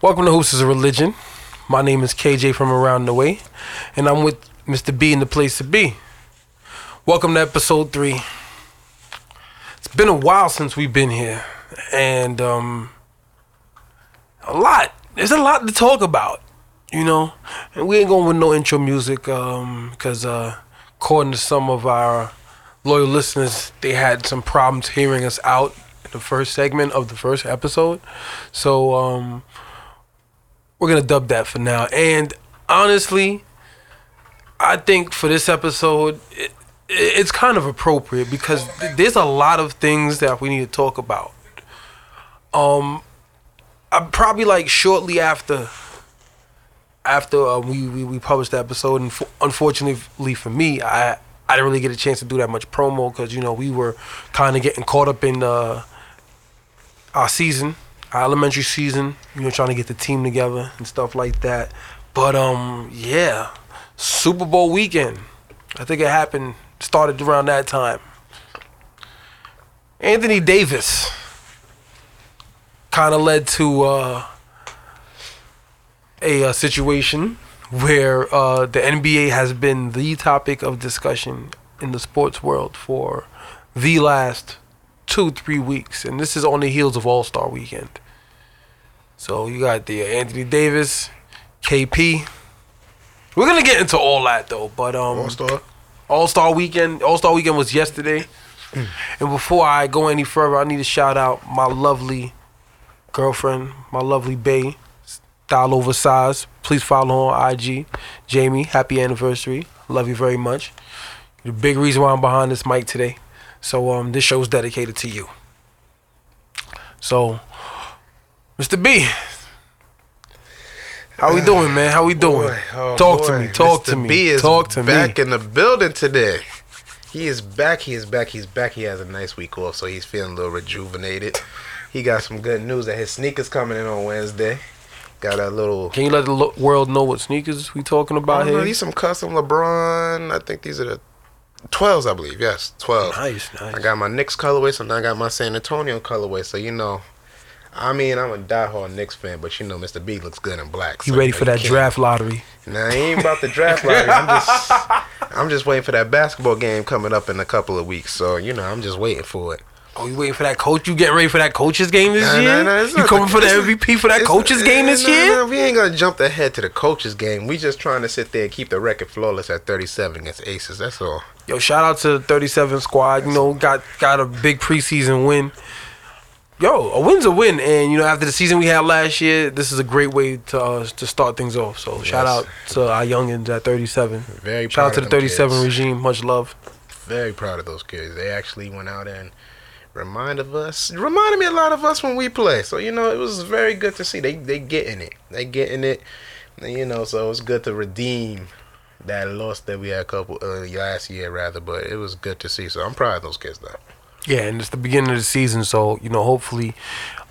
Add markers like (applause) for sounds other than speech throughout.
Welcome to Hoops is a Religion. My name is KJ from Around the Way, and I'm with Mr. B in the place to be. Welcome to episode three. It's been a while since we've been here, and um, a lot. There's a lot to talk about, you know. And we ain't going with no intro music, um, because uh, according to some of our loyal listeners, they had some problems hearing us out in the first segment of the first episode. So um, we're gonna dub that for now. And honestly, I think for this episode, it, it's kind of appropriate because th- there's a lot of things that we need to talk about. Um, I'm probably like shortly after after uh, we, we we published the episode, and f- unfortunately for me, I I didn't really get a chance to do that much promo because you know we were kind of getting caught up in uh, our season, elementary season. You know, trying to get the team together and stuff like that. But um, yeah, Super Bowl weekend. I think it happened started around that time. Anthony Davis kind of led to uh, a, uh situation where uh, the NBA has been the topic of discussion in the sports world for the last two, three weeks. And this is on the heels of All Star weekend. So you got the Anthony Davis, KP. We're gonna get into all that though, but um, All Star. All Star Weekend. All Star Weekend was yesterday. and before I go any further, I need to shout out my lovely girlfriend, my lovely bae, style oversized. Please follow her on IG. Jamie, happy anniversary. Love you very much. The big reason why I'm behind this mic today. So um, this show's dedicated to you. So, Mr. B, how we doing, man? How we doing? Boy, oh Talk to me. Talk Mr. to me. B is Talk to back me. in the building today. He is back. He is back. He's back. He has a nice week off, so he's feeling a little rejuvenated. He got some good news that his sneakers coming in on Wednesday. Got a little. Can you let the lo- world know what sneakers we talking about don't know, here? these some custom LeBron. I think these are the 12s, I believe. Yes, 12. Nice, nice. I got my Knicks colorway, so now I got my San Antonio colorway. So you know, I mean, I'm a diehard Knicks fan, but you know, Mr. B looks good in black. you so, ready know, for that can't- draft lottery? Nah, I ain't about the draft lottery. I'm just, (laughs) I'm just waiting for that basketball game coming up in a couple of weeks. So you know, I'm just waiting for it. Oh, you waiting for that coach? You getting ready for that coaches game this Nah, year? nah, nah, you coming the- for the MVP for that coaches game this year? we ain't gonna jump ahead to the coaches game. We just trying to sit there and keep the record flawless at 37 against Aces. That's all. Yo, shout out to the 37 squad. You know, got got a big preseason win. Yo, a win's a win, and you know after the season we had last year, this is a great way to uh, to start things off. So shout out to our youngins at 37. Very proud Shout out to the of them 37 kids. regime. Much love. Very proud of those kids. They actually went out and reminded us, reminded me a lot of us when we play. So you know, it was very good to see. They they getting it. They getting it. And, you know, so it was good to redeem that loss that we had a couple uh, last year rather. But it was good to see. So I'm proud of those kids though. Yeah, and it's the beginning of the season, so you know, hopefully,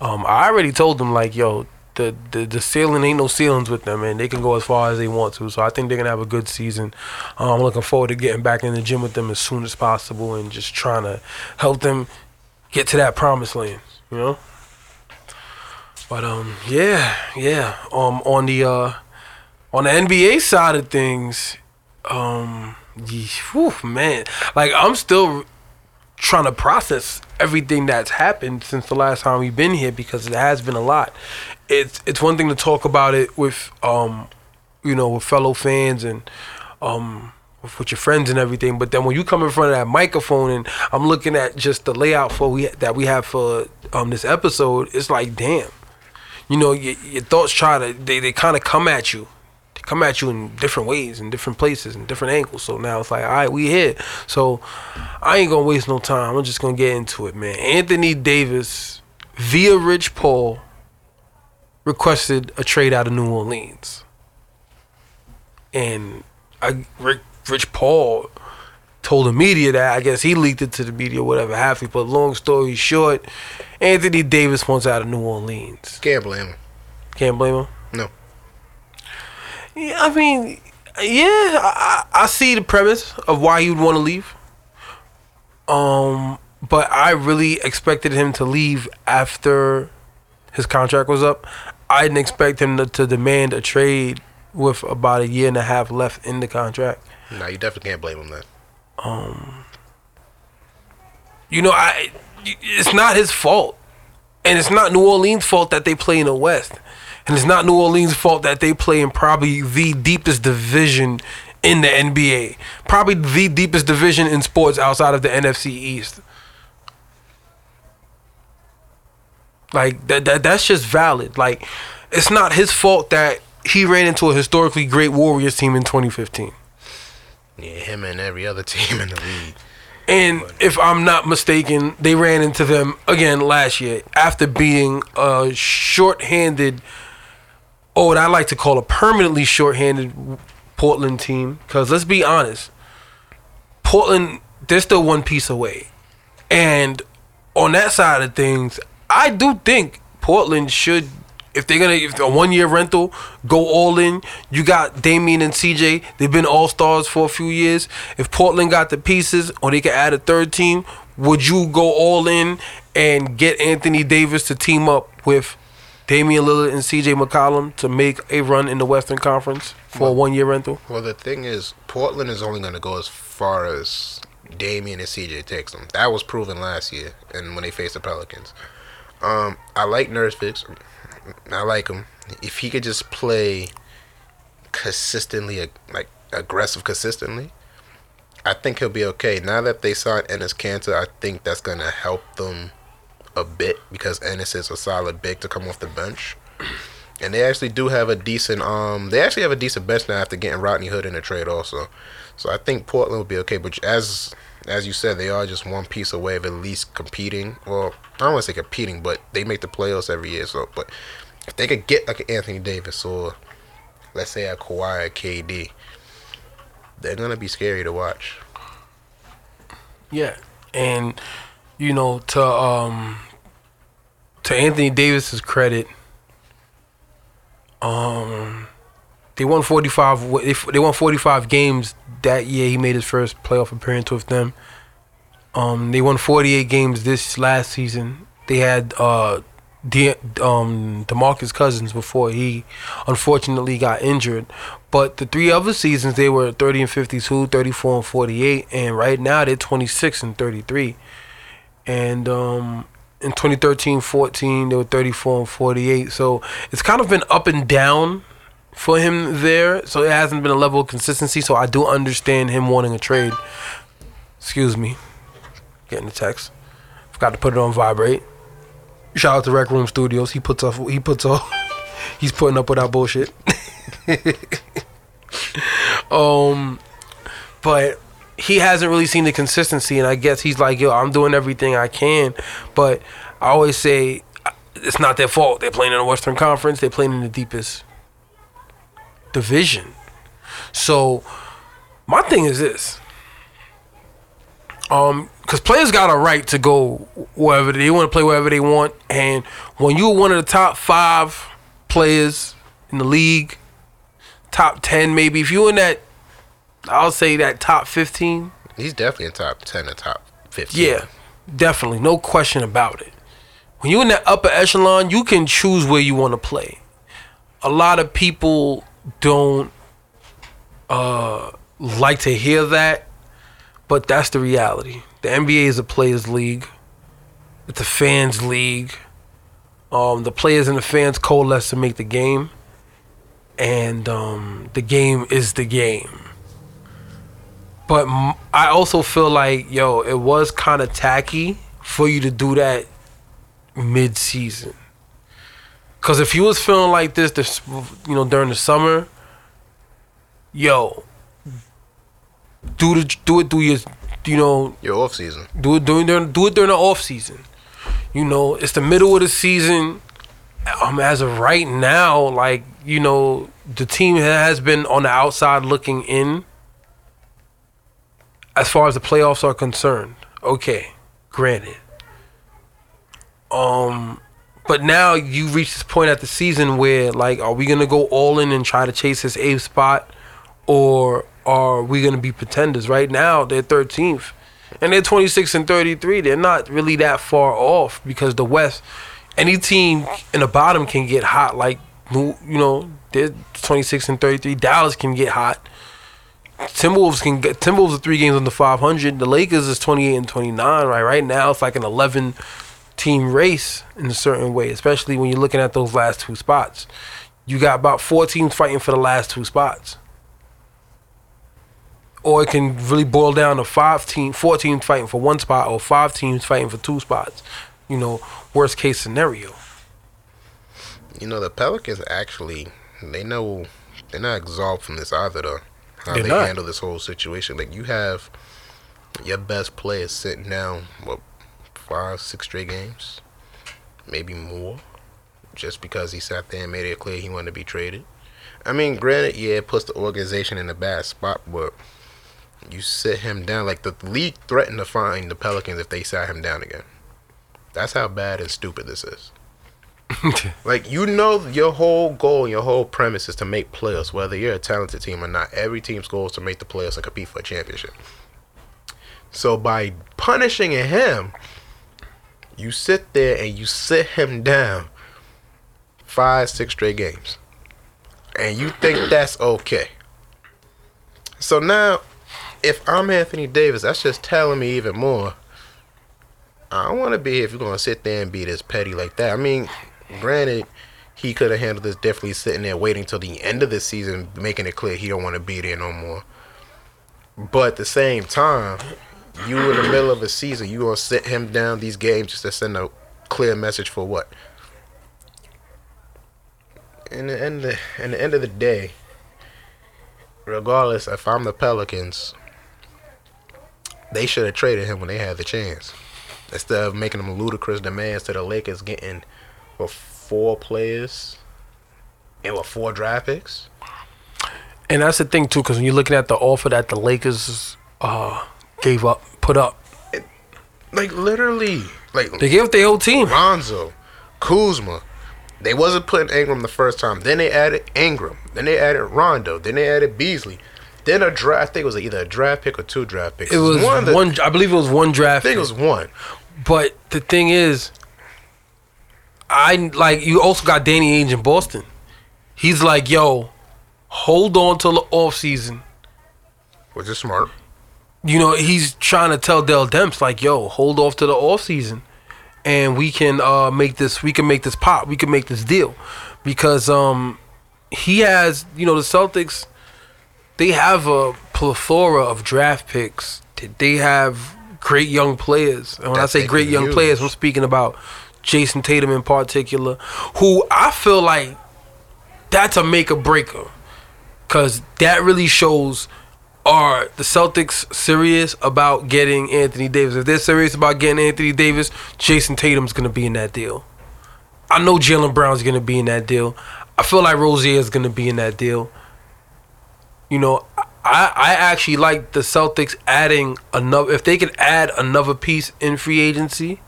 um, I already told them like, yo, the, the the ceiling ain't no ceilings with them, and they can go as far as they want to. So I think they're gonna have a good season. Um, I'm looking forward to getting back in the gym with them as soon as possible, and just trying to help them get to that promised land. You know. But um, yeah, yeah. Um, on the uh, on the NBA side of things, um, whew, man, like I'm still trying to process everything that's happened since the last time we've been here because it has been a lot. It's it's one thing to talk about it with um you know with fellow fans and um with, your friends and everything, but then when you come in front of that microphone and I'm looking at just the layout for we that we have for um this episode, it's like damn, you know your, your thoughts try to they they kind of come at you they come at you in different ways, in different places, in different angles. So now it's like, all right, we here. So I ain't gonna waste no time. I'm just gonna get into it, man. Anthony Davis via Rich Paul requested a trade out of New Orleans, and I, Rick, Rich Paul told the media that I guess he leaked it to the media, whatever have you. But long story short, Anthony Davis wants out of New Orleans. Can't blame him. Can't blame him. No. Yeah, I mean, yeah, I, I I see the premise of why he would want to leave. Um, but I really expected him to leave after his contract was up. I didn't expect him to, to demand a trade with about a year and a half left in the contract. No, you definitely can't blame him then. Um, you know, I it's not his fault, and it's not New Orleans' fault that they play in the West, and it's not New Orleans' fault that they play in probably the deepest division in the NBA, probably the deepest division in sports outside of the NFC East. Like that, that that's just valid. Like it's not his fault that he ran into a historically great Warriors team in 2015. Yeah, him and every other (laughs) team in the league. And if I'm not mistaken, they ran into them again last year after being a short-handed, or what I like to call a permanently short-handed Portland team. Because let's be honest, Portland they're still one piece away, and on that side of things, I do think Portland should if they're gonna if a one year rental, go all in. You got Damian and CJ. They've been all stars for a few years. If Portland got the pieces, or they could add a third team, would you go all in and get Anthony Davis to team up with Damian Lillard and CJ McCollum to make a run in the Western Conference for well, a one year rental? Well, the thing is, Portland is only gonna go as far as Damian and CJ takes them. That was proven last year, and when they faced the Pelicans. Um, I like Nurkic. I like him. If he could just play consistently, like aggressive consistently, I think he'll be okay. Now that they signed Enes Kanter, I think that's gonna help them a bit because Enes is a solid big to come off the bench. (clears throat) And they actually do have a decent um they actually have a decent bench now after getting Rodney Hood in the trade also. So I think Portland will be okay. But as as you said, they are just one piece away of at least competing. Well, I don't want to say competing, but they make the playoffs every year. So, but if they could get like an Anthony Davis or let's say a Kawhi or KD, they're gonna be scary to watch. Yeah, and you know to um to Anthony Davis's credit, um they won 45 they won 45 games that year he made his first playoff appearance with them. Um they won 48 games this last season. They had uh De, um DeMarcus Cousins before he unfortunately got injured. But the three other seasons they were 30 and 52 34 and 48 and right now they're 26 and 33 and um in 2013-14 they were 34 and 48 so it's kind of been up and down for him there, so it hasn't been a level of consistency. So I do understand him wanting a trade. Excuse me, getting the text. Forgot to put it on vibrate. Shout out to Rec Room Studios. He puts off. He puts off. (laughs) he's putting up with our bullshit. (laughs) um, but he hasn't really seen the consistency, and I guess he's like, yo, I'm doing everything I can, but I always say it's not their fault. They're playing in the Western Conference. They're playing in the deepest division. So my thing is this. Um, because players got a right to go wherever they want to play, wherever they want, and when you're one of the top five players in the league, top ten maybe, if you're in that, I'll say that top fifteen. He's definitely in top ten or top fifteen. Yeah, definitely, no question about it. When you're in that upper echelon, you can choose where you want to play. A lot of people don't uh, like to hear that, but that's the reality. The NBA is a players' league. It's a fans' league. Um, the players and the fans coalesce to make the game, and um, the game is the game. But m- I also feel like, yo, it was kind of tacky for you to do that mid-season. Cause if you was feeling like this, this you know during the summer, yo, do the do it through your you know your off season. Do it during do it during the off season. You know, it's the middle of the season. Um, as of right now, like you know, the team has been on the outside looking in. As far as the playoffs are concerned, okay, granted. Um, but now you reach this point at the season where, like, are we gonna go all in and try to chase this eighth spot, or are we gonna be pretenders? Right now, they're 13th, and they're 26 and 33. They're not really that far off because the West, any team in the bottom can get hot. Like you know, they're 26 and 33. Dallas can get hot. Timberwolves can get Timberwolves are three games under 500. The Lakers is 28 and 29. Right, right now it's like an 11 team race in a certain way, especially when you're looking at those last two spots. You got about four teams fighting for the last two spots. Or it can really boil down to five team, four teams fighting for one spot, or five teams fighting for two spots. You know, worst case scenario. You know, the Pelicans actually they know they're not absolved from this either though. How They're they not. handle this whole situation. Like you have your best players sitting down what five, six straight games? Maybe more. Just because he sat there and made it clear he wanted to be traded. I mean, granted, yeah, it puts the organization in a bad spot, but you sit him down. Like the league threatened to fine the Pelicans if they sat him down again. That's how bad and stupid this is. (laughs) Like you know, your whole goal, your whole premise is to make playoffs, whether you're a talented team or not. Every team's goal is to make the playoffs and compete for a championship. So by punishing him, you sit there and you sit him down five, six straight games, and you think (clears throat) that's okay. So now, if I'm Anthony Davis, that's just telling me even more. I don't want to be here if you're gonna sit there and be this petty like that. I mean, granted, he could have handled this differently, sitting there waiting till the end of the season, making it clear he don't want to be there no more. But at the same time, you in the middle of a season, you gonna sit him down these games just to send a clear message for what? In the end, of, in the end of the day, regardless, if I'm the Pelicans, they should have traded him when they had the chance instead of making them ludicrous demands to the Lakers getting with four players and with four draft picks. And that's the thing too, because when you're looking at the offer that the Lakers uh, gave up, put up, Like literally, like they gave up their whole team. Lonzo, Kuzma. They wasn't putting Ingram the first time. Then they added Ingram. Then they added Rondo. Then they added Beasley. Then a draft. I think it was either a draft pick or two draft picks. It was one. the- I believe it was one I draft. think it was one. But the thing is, I like you also got Danny Ainge in Boston. He's like, yo, hold on till the off season. Which is smart. You know, he's trying to tell Dell Demps like, yo, hold off to the off season, and we can uh, make this. We can make this pop. We can make this deal, because um, he has. You know, the Celtics. They have a plethora of draft picks. They have great young players, and when That I say great young use. players, I'm speaking about Jayson Tatum in particular, who I feel like that's a make or breaker, because that really shows are the Celtics serious about getting Anthony Davis? If they're serious about getting Anthony Davis, Jayson Tatum's gonna be in that deal. I know Jaylen Brown's gonna be in that deal. I feel like Rozier's gonna be in that deal. You know, I I actually like the Celtics adding another. If they could add another piece in free agency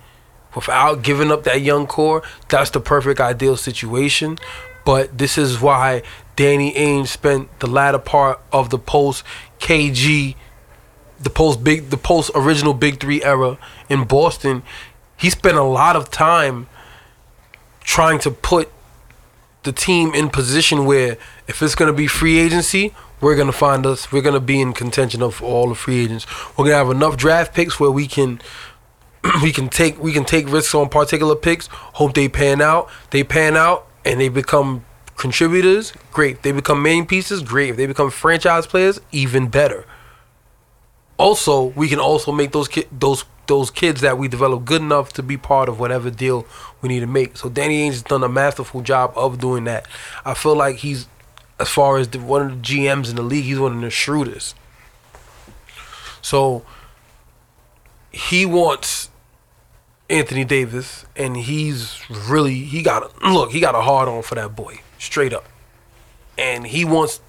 without giving up that young core, that's the perfect ideal situation. But this is why Danny Ainge spent the latter part of the post KG, the post big, the post original Big Three era in Boston. He spent a lot of time trying to put the team in position where if it's to be free agency, we're to find us. We're to be in contention of all the free agents. We're to have enough draft picks where we can (clears throat) we can take we can take risks on particular picks. Hope they pan out. They pan out and they become contributors. Great. They become main pieces. Great. If they become franchise players, even better. Also, we can also make those ki- those those kids that we develop good enough to be part of whatever deal we need to make. So Danny Ainge has done a masterful job of doing that. I feel like he's, as far as the, one of the GMs in the league, he's one of the shrewdest. So he wants Anthony Davis, and he's really he got a, look he got a hard on for that boy, straight up, and he wants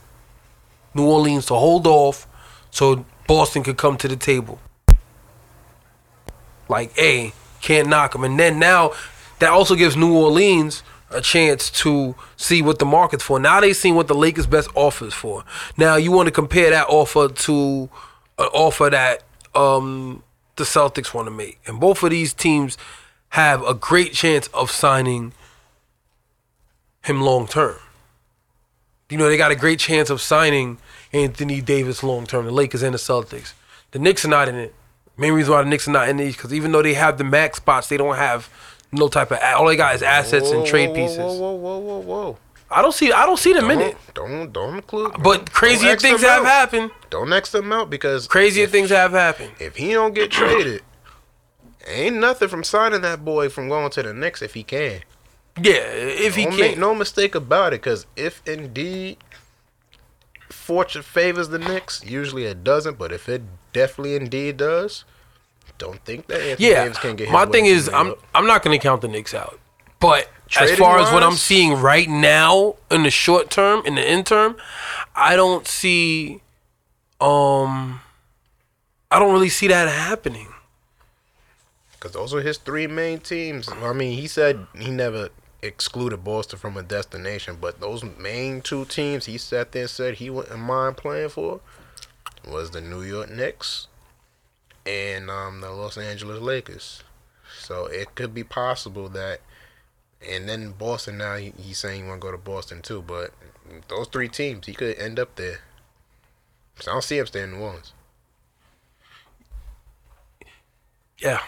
New Orleans to hold off so Boston could come to the table. Like, hey, can't knock him, and then now that also gives New Orleans a chance to see what the market's for. Now they seen what the Lakers' best offer is for. Now you want to compare that offer to an offer that um, the Celtics want to make, and both of these teams have a great chance of signing him long term. You know, they got a great chance of signing Anthony Davis long term, the Lakers and the Celtics. The Knicks are not in it. Main reason why the Knicks are not in it is because even though they have the max spots, they don't have no type of all they got is assets Whoa, and trade whoa, pieces. Whoa, whoa, whoa, whoa, whoa! I don't see I don't see them in Don't, it. don't, don't include. But don't crazier things have out. happened. Don't X them out because Crazier if, things have happened. If he don't get traded, (clears throat) ain't nothing from signing that boy from going to the Knicks if he can. Yeah, if he don't can't. make no mistake about it, because if indeed fortune favors the Knicks, usually it doesn't. But if it definitely indeed does, don't think that Anthony yeah, Davis can get. my thing is I'm York. I'm not gonna count the Knicks out. But as Trading far as what I'm seeing right now in the short term, in the interim, I don't see um I don't really see that happening. Because those are his three main teams. I mean, he said he never excluded Boston from a destination, but those main two teams he sat there and said he wouldn't mind playing for was the New York Knicks and um, the Los Angeles Lakers. So it could be possible that, and then Boston now he, he's saying he want to go to Boston too, but those three teams he could end up there. So I don't see him staying in New Orleans. Yeah.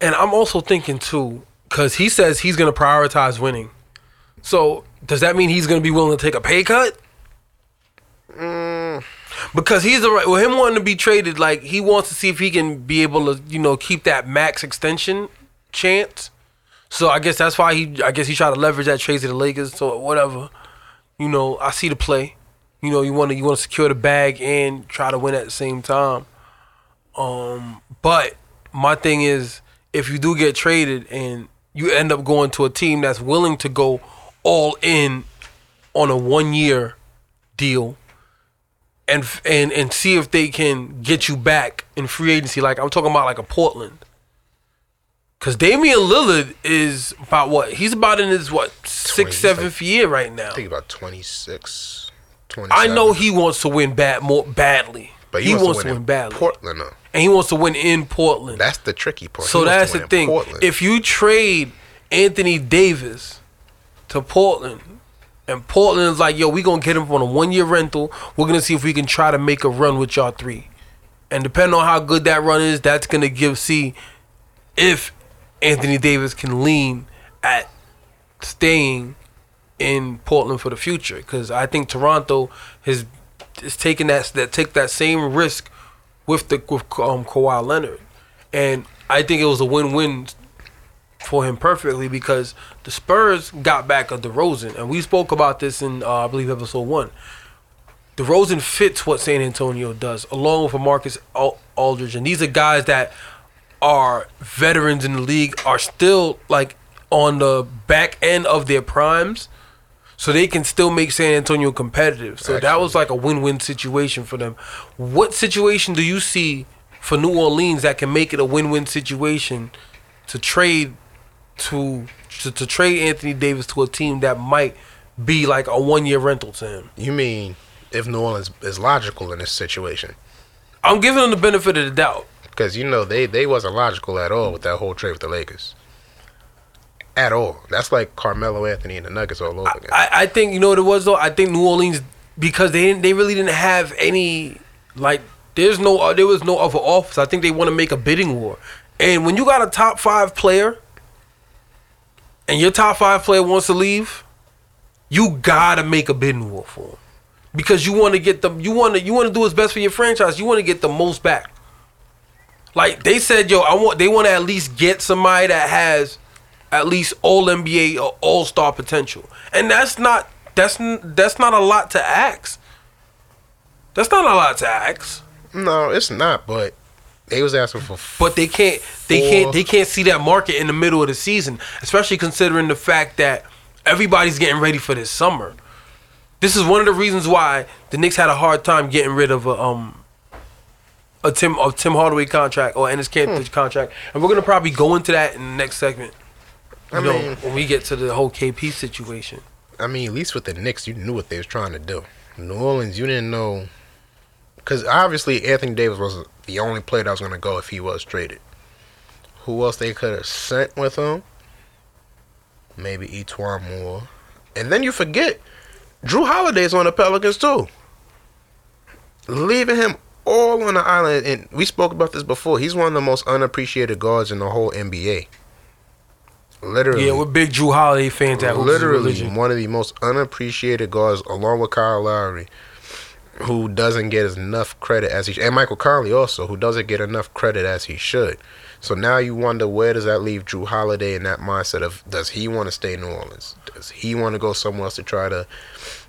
And I'm also thinking too, because he says he's gonna prioritize winning. So does that mean he's gonna be willing to take a pay cut? Mm, Because he's the right. Well, him wanting to be traded, like he wants to see if he can be able to, you know, keep that max extension chance. So I guess that's why he. I guess he tried to leverage that trade to the Lakers. So whatever, you know, I see the play. You know, you want to you want to secure the bag and try to win at the same time. Um, but my thing is, if you do get traded and you end up going to a team that's willing to go all in on a one year deal and and and see if they can get you back in free agency. Like I'm talking about like a Portland. Cause Damian Lillard is about what? He's about in his what sixth, like- seventh year right now. I think about 26, I know he wants to win bad more badly. But he, wants, to win, in badly, Portland, though. and he wants to win in Portland. That's the tricky part. so He that's the thing. Portland. If you trade Anthony Davis to Portland, and Portland is like, yo, we gonna get him on a one year rental. We're gonna see if we can try to make a run with y'all three. And depending on how good that run is, that's gonna give see if Anthony Davis can lean at staying in Portland for the future. Because I think Toronto has is taking that that take that same risk with the with um, Kawhi Leonard, and I think it was a win win for him perfectly because the Spurs got back a DeRozan, and we spoke about this in uh, I believe episode one. DeRozan fits what San Antonio does, along with Marcus Al- Aldridge, and these are guys that are veterans in the league, are still like on the back end of their primes, so they can still make San Antonio competitive. So that was like a win-win situation for them. What situation do you see for New Orleans that can make it a win-win situation to trade to to, to trade Anthony Davis to a team that might be like a one-year rental to him? you mean if New Orleans is logical in this situation? I'm giving them the benefit of the doubt. Because you know they they wasn't logical at all with that whole trade with the Lakers. At all. That's like Carmelo Anthony and the Nuggets all over again. I, I think you know what it was though. I think New Orleans because they didn't, they really didn't have any like there's no uh, there was no other offers. I think they want to make a bidding war, and when you got a top five player, and your top five player wants to leave, you gotta make a bidding war for him because you want to get them. You want to you want to do what's best for your franchise. You want to get the most back. Like they said, yo, I want they want to at least get somebody that has at least all NBA or all star potential, and that's not that's that's not a lot to ask. That's not a lot to ask, no, it's not, but they was asking for but they can't they Four. can't they can't see that market in the middle of the season, especially considering the fact that everybody's getting ready for this summer. This is one of the reasons why the Knicks had a hard time getting rid of a um a Tim of Tim Hardaway contract or Enes Kanter contract, and we're gonna probably go into that in the next segment. You I know, mean- when we get to the whole KP situation. I mean, at least with the Knicks, you knew what they was trying to do. New Orleans, you didn't know, because obviously Anthony Davis was the only player that was going to go if he was traded. Who else they could have sent with him? Maybe E'Twaun Moore. And then you forget, Jrue Holiday's on the Pelicans too. Leaving him all on the island, and we spoke about this before. He's one of the most unappreciated guards in the whole NBA. Literally, Yeah, we're big Jrue Holiday fans at literally one of the most unappreciated guards, along with Kyle Lowry, who doesn't get enough credit as he and Michael Conley also, who doesn't get enough credit as he should. So now you wonder where does that leave Jrue Holiday in that mindset of does he want to stay in New Orleans? Does he want to go somewhere else to try to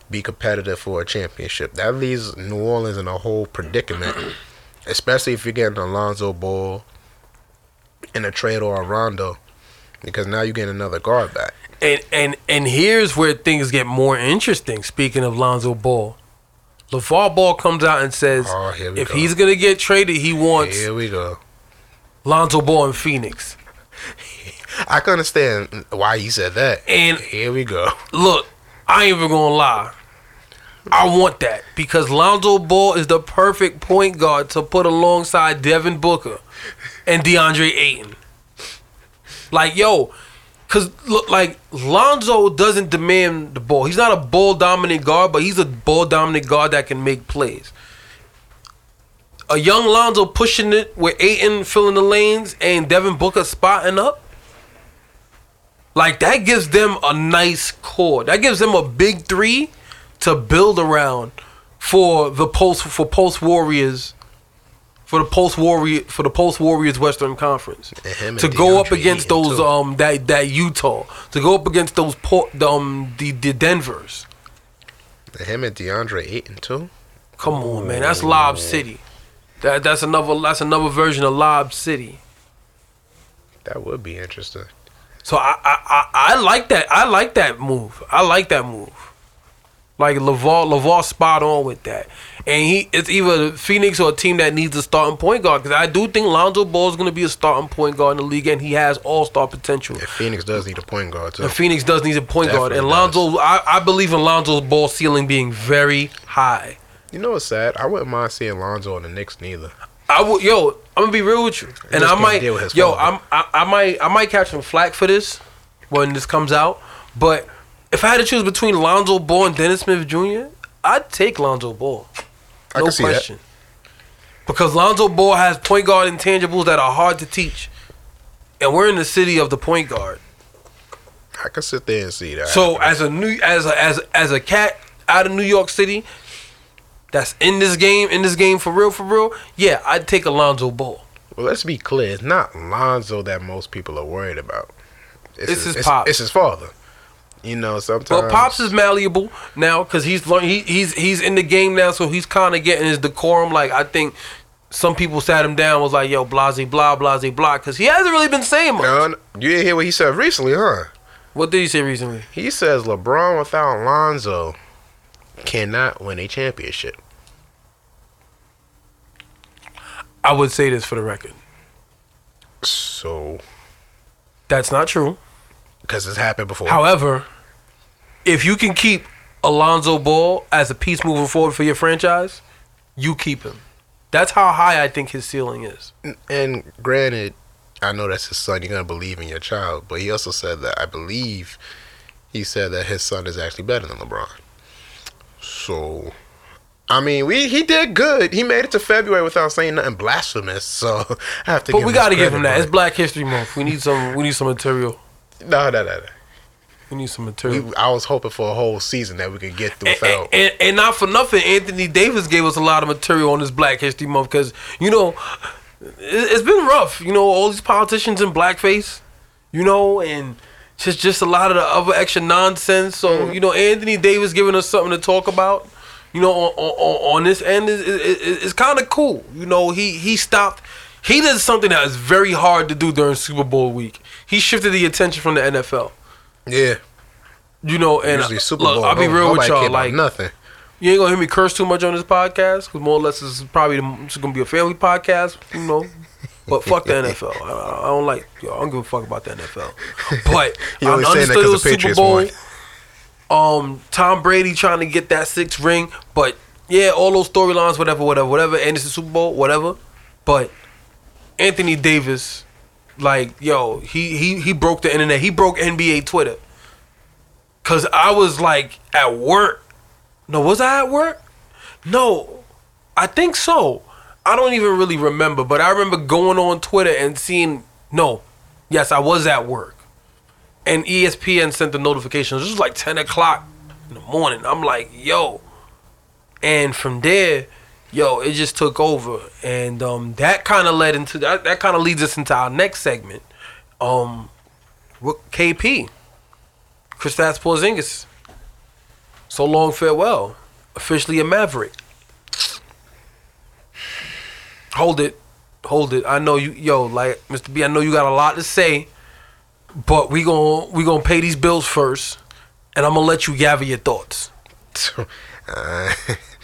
be competitive for a championship? That leaves New Orleans in a whole predicament, (clears throat) especially if you're getting Alonzo Ball in a trade or a Rondo, because now you're getting another guard back. And and and here's where things get more interesting. Speaking of Lonzo Ball, LaVar Ball comes out and says Oh, if go. he's gonna get traded, he wants Here we go. Lonzo Ball in Phoenix. (laughs) I can understand why he said that. And Here we go. look, I ain't even gonna lie. I want that because Lonzo Ball is the perfect point guard to put alongside Devin Booker and DeAndre Ayton. Like, yo, cause look, like Lonzo doesn't demand the ball. He's not a ball dominant guard, but he's a ball dominant guard that can make plays. A young Lonzo pushing it with Ayton filling the lanes and Devin Booker spotting up. Like that gives them a nice core. That gives them a big three to build around for the post for post Warriors for the post Warrior for the post Warriors Western Conference And him and to go up against those too. um that that Utah to go up against those port um the the Denver's. Him and DeAndre Ayton too. Come on, man, that's Lob City. That that's another that's another version of Lob City. That would be interesting. So I, I I I like that. I like that move. I like that move. Like Lavar Lavar spot on with that. And he it's either Phoenix or a team that needs a starting point guard because I do think Lonzo Ball is going to be a starting point guard in the league and he has all star potential. If Phoenix does need a point guard too. And Phoenix does need a point guard, and Definitely Lonzo, I, I believe in Lonzo's ball ceiling being very high. You know what's sad? I wouldn't mind seeing Lonzo on the Knicks neither. I would, yo, I'm gonna be real with you, and I might, deal with his yo. I'm, I, I might, I might catch some flack for this when this comes out. But if I had to choose between Lonzo Ball and Dennis Smith Jr., I'd take Lonzo Ball. I No can see that. question. Because Lonzo Ball has point guard intangibles that are hard to teach, and we're in the city of the point guard. I can sit there and see that. So as a new as a as as a cat out of New York City, that's in this game in this game for real for real. Yeah, I'd take Alonzo Ball. well, let's be clear. It's not Lonzo that most people are worried about. It's his it's, pops. It's his father. You know, sometimes. But Pops is malleable now because he's he, he's he's in the game now, so he's kind of getting his decorum. Like I think some people sat him down was like, "Yo, blase blah blase blah," because he hasn't really been saying much. No, you didn't hear what he said recently, huh? What did he say recently? He says LeBron without Lonzo cannot win a championship. I would say this for the record. So, That's not true. Because it's happened before. However, if you can keep Alonzo Ball as a piece moving forward for your franchise, you keep him. That's how high I think his ceiling is. and granted, I know that's his son. You're gonna believe in your child, but he also said that I believe he said that his son is actually better than LeBron. So, I mean, we he did good. He made it to February without saying nothing blasphemous. So (laughs) I have to. But we got to give him that. It's Black History Month. We need some. We need some material. No, no, no, no. We need some material. We, I was hoping for a whole season that we could get through and, without. and, and not for nothing, Anthony Davis gave us a lot of material on this Black History Month because you know it, it's been rough. You know, all these politicians in blackface. You know, and just just a lot of the other extra nonsense. So mm-hmm. you know, Anthony Davis giving us something to talk about. You know, on, on, on this end is, is kind of cool. You know, he he stopped. He did something that is very hard to do during Super Bowl week. He shifted the attention from the NFL. yeah, You know, and usually Super look, Bowl. I'll be real with y'all. Like, nothing. you ain't gonna hear me curse too much on this podcast because more or less it's probably it's gonna be a family podcast, you know. But fuck the NFL. I, don't like. Yo, I don't give a fuck about the NFL. But (laughs) I that it the was Super Bowl. won. Um, Tom Brady trying to get that sixth ring, but yeah, all those storylines, whatever, whatever, whatever. And it's the Super Bowl, whatever. But Anthony Davis, like yo, he he he broke the internet. He broke NBA Twitter. Cause I was like at work. No, was I at work? No, I think so. I don't even really remember, but I remember going on Twitter and seeing. No, yes, I was at work, and ESPN sent the notifications. This was like ten o'clock in the morning. I'm like, yo, and from there, yo, it just took over, and um, that kind of led into that. That kind of leads us into our next segment. Um, with KP, Kristaps Porzingis. So long, farewell. Officially a Maverick. Hold it, hold it. I know you, yo, like Mr. B. I know you got a lot to say, but we gon' we gonna pay these bills first, and I'm gonna let you gather your thoughts. Uh, (laughs) (laughs)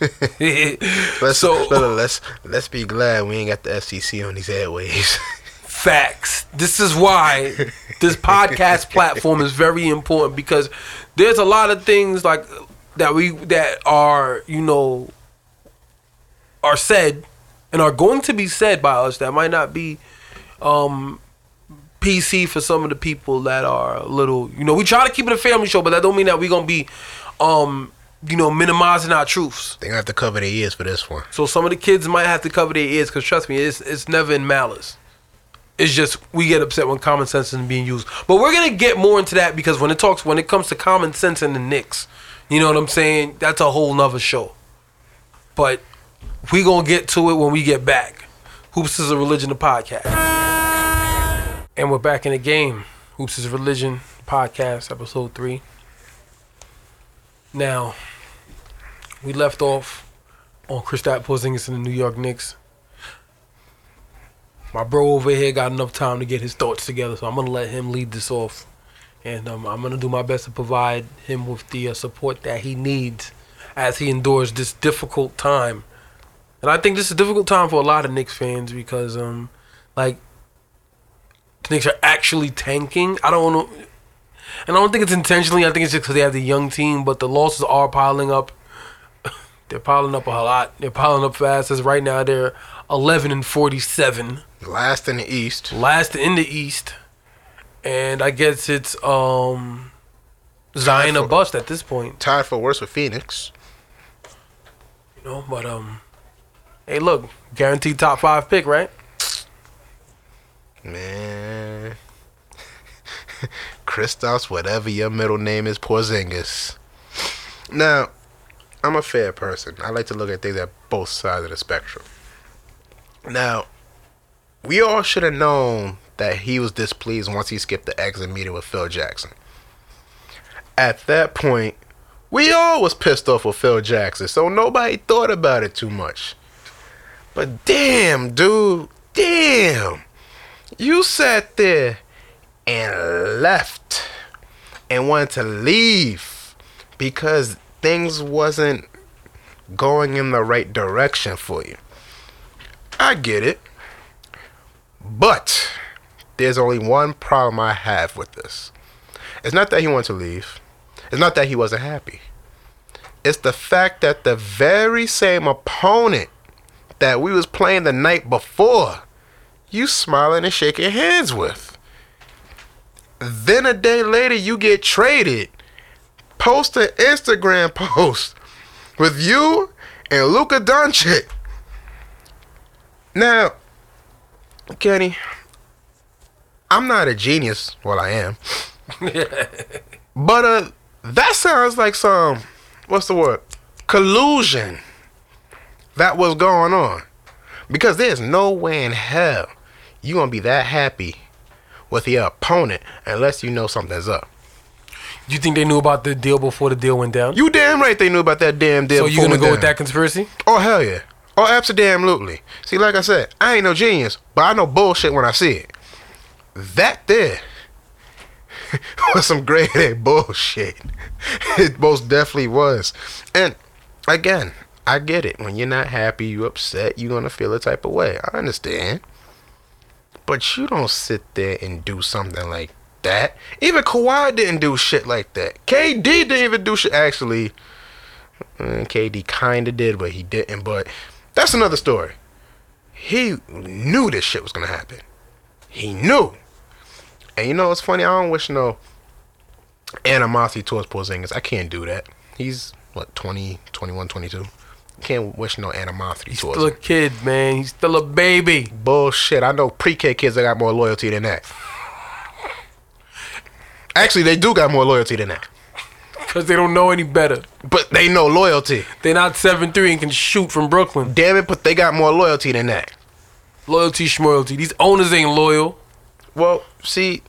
(laughs) let's, So- let, let's let's be glad we ain't got the FCC on these airways. (laughs) Facts. This is why this podcast platform is very important because there's a lot of things like that we that are you know are said and are going to be said by us that might not be um PC for some of the people that are a little you know we try to keep it a family show but that don't mean that we're gonna be um you know minimizing our truths They're gonna have to cover their ears for this one. so some of the kids might have to cover their ears because trust me, it's it's never in malice. It's just we get upset when common sense isn't being used. But we're gonna get more into that because when it talks when it comes to common sense and the Knicks, you know what I'm saying? That's a whole nother show. But we gonna get to it when we get back. Hoops is a religion of podcast. And we're back in the game. Hoops is a religion podcast, episode three. Now, we left off on Kristaps Porzingis and the New York Knicks. My bro over here got enough time to get his thoughts together, so I'm gonna let him lead this off, and um, I'm gonna do my best to provide him with the uh, support that he needs as he endures this difficult time. And I think this is a difficult time for a lot of Knicks fans because, um, like, the Knicks are actually tanking. I don't know, and I don't think it's intentionally. I think it's just because they have the young team, but the losses are piling up. They're piling up a lot. They're piling up fast. As right now, they're 11 and 47, Last in the East. last in the East, and I guess it's um Zion for- bust at this point, Tied for worse with Phoenix. you know. But um, hey, look, guaranteed top five pick, right? Man. (laughs) Christos, whatever your middle name is, Porzingis. Now, I'm a fair person. I like to look at things at both sides of the spectrum. Now, we all should have known that he was displeased once he skipped the exit meeting with Phil Jackson. At that point, we all was pissed off with Phil Jackson, so nobody thought about it too much. But damn, dude, damn. You sat there and left and wanted to leave because things wasn't going in the right direction for you. I get it. But there's only one problem I have with this. It's not that he wanted to leave. It's not that he wasn't happy. It's the fact that the very same opponent that we was playing the night before you smiling and shaking hands with. Then a day later, you get traded. Post an Instagram (laughs) post with you and Luka Doncic. Now, Kenny, I'm not a genius. Well, I am. (laughs) but uh, that sounds like some, what's the word? Collusion. That was going on. Because there's no way in hell you're gonna be that happy with your opponent unless you know something's up. You think they knew about the deal before the deal went down? You damn right they knew about that damn deal. so you gonna go went with that conspiracy? Oh hell yeah. Oh absolutely. See, like I said, I ain't no genius, but I know bullshit when I see it. That there (laughs) was some grade A bullshit. (laughs) It most definitely was. And again, I get it. When you're not happy, you upset, you're gonna feel a type of way. I understand. But you don't sit there and do something like that. Even Kawhi didn't do shit like that. KD didn't even do shit. Actually, uh, KD kind of did, but he didn't. But that's another story. He knew this shit was gonna happen. He knew. And you know what's funny? I don't wish no animosity towards Porzingis. I can't do that. He's what 20, 21, 22. Can't wish no animosity He's towards still a kid, man. He's still a baby. Bullshit. I know pre-K kids that got more loyalty than that. Actually, they do got more loyalty than that. Because they don't know any better. But they know loyalty. They're not 7'3 and can shoot from Brooklyn. Damn it, but they got more loyalty than that. Loyalty, schmoyalty. These owners ain't loyal. Well, see,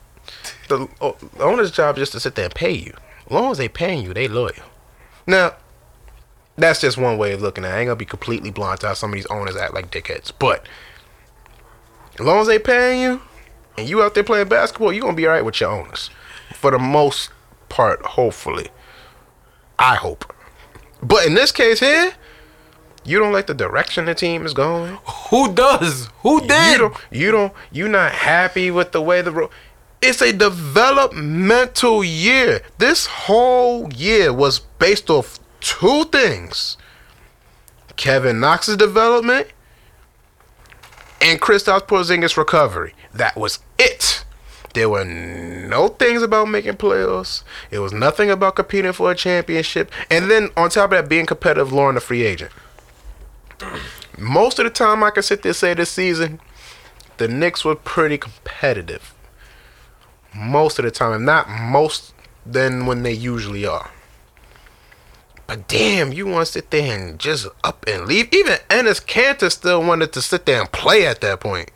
the, the owner's job is just to sit there and pay you. As long as they paying you, they loyal. Now, that's just one way of looking at it. I ain't gonna be completely blunt to how some of these owners act like dickheads. But as long as they paying you and you out there playing basketball, you're gonna be alright with your owners. For the most part, hopefully. I hope. But in this case here, you don't like the direction the team is going. Who does? Who did? You don't. You don't. You're not happy with the way the. Ro- it's a developmental year. This whole year was based off two things: Kevin Knox's development and Kristaps Porzingis' recovery. That was it. There were no things about making playoffs. It was nothing about competing for a championship. And then on top of that, being competitive, luring a free agent. (clears throat) Most of the time, I can sit there and say this season, the Knicks were pretty competitive. Most of the time, not most than when they usually are. But damn, you want to sit there and just up and leave? Even Enes Kanter still wanted to sit there and play at that point.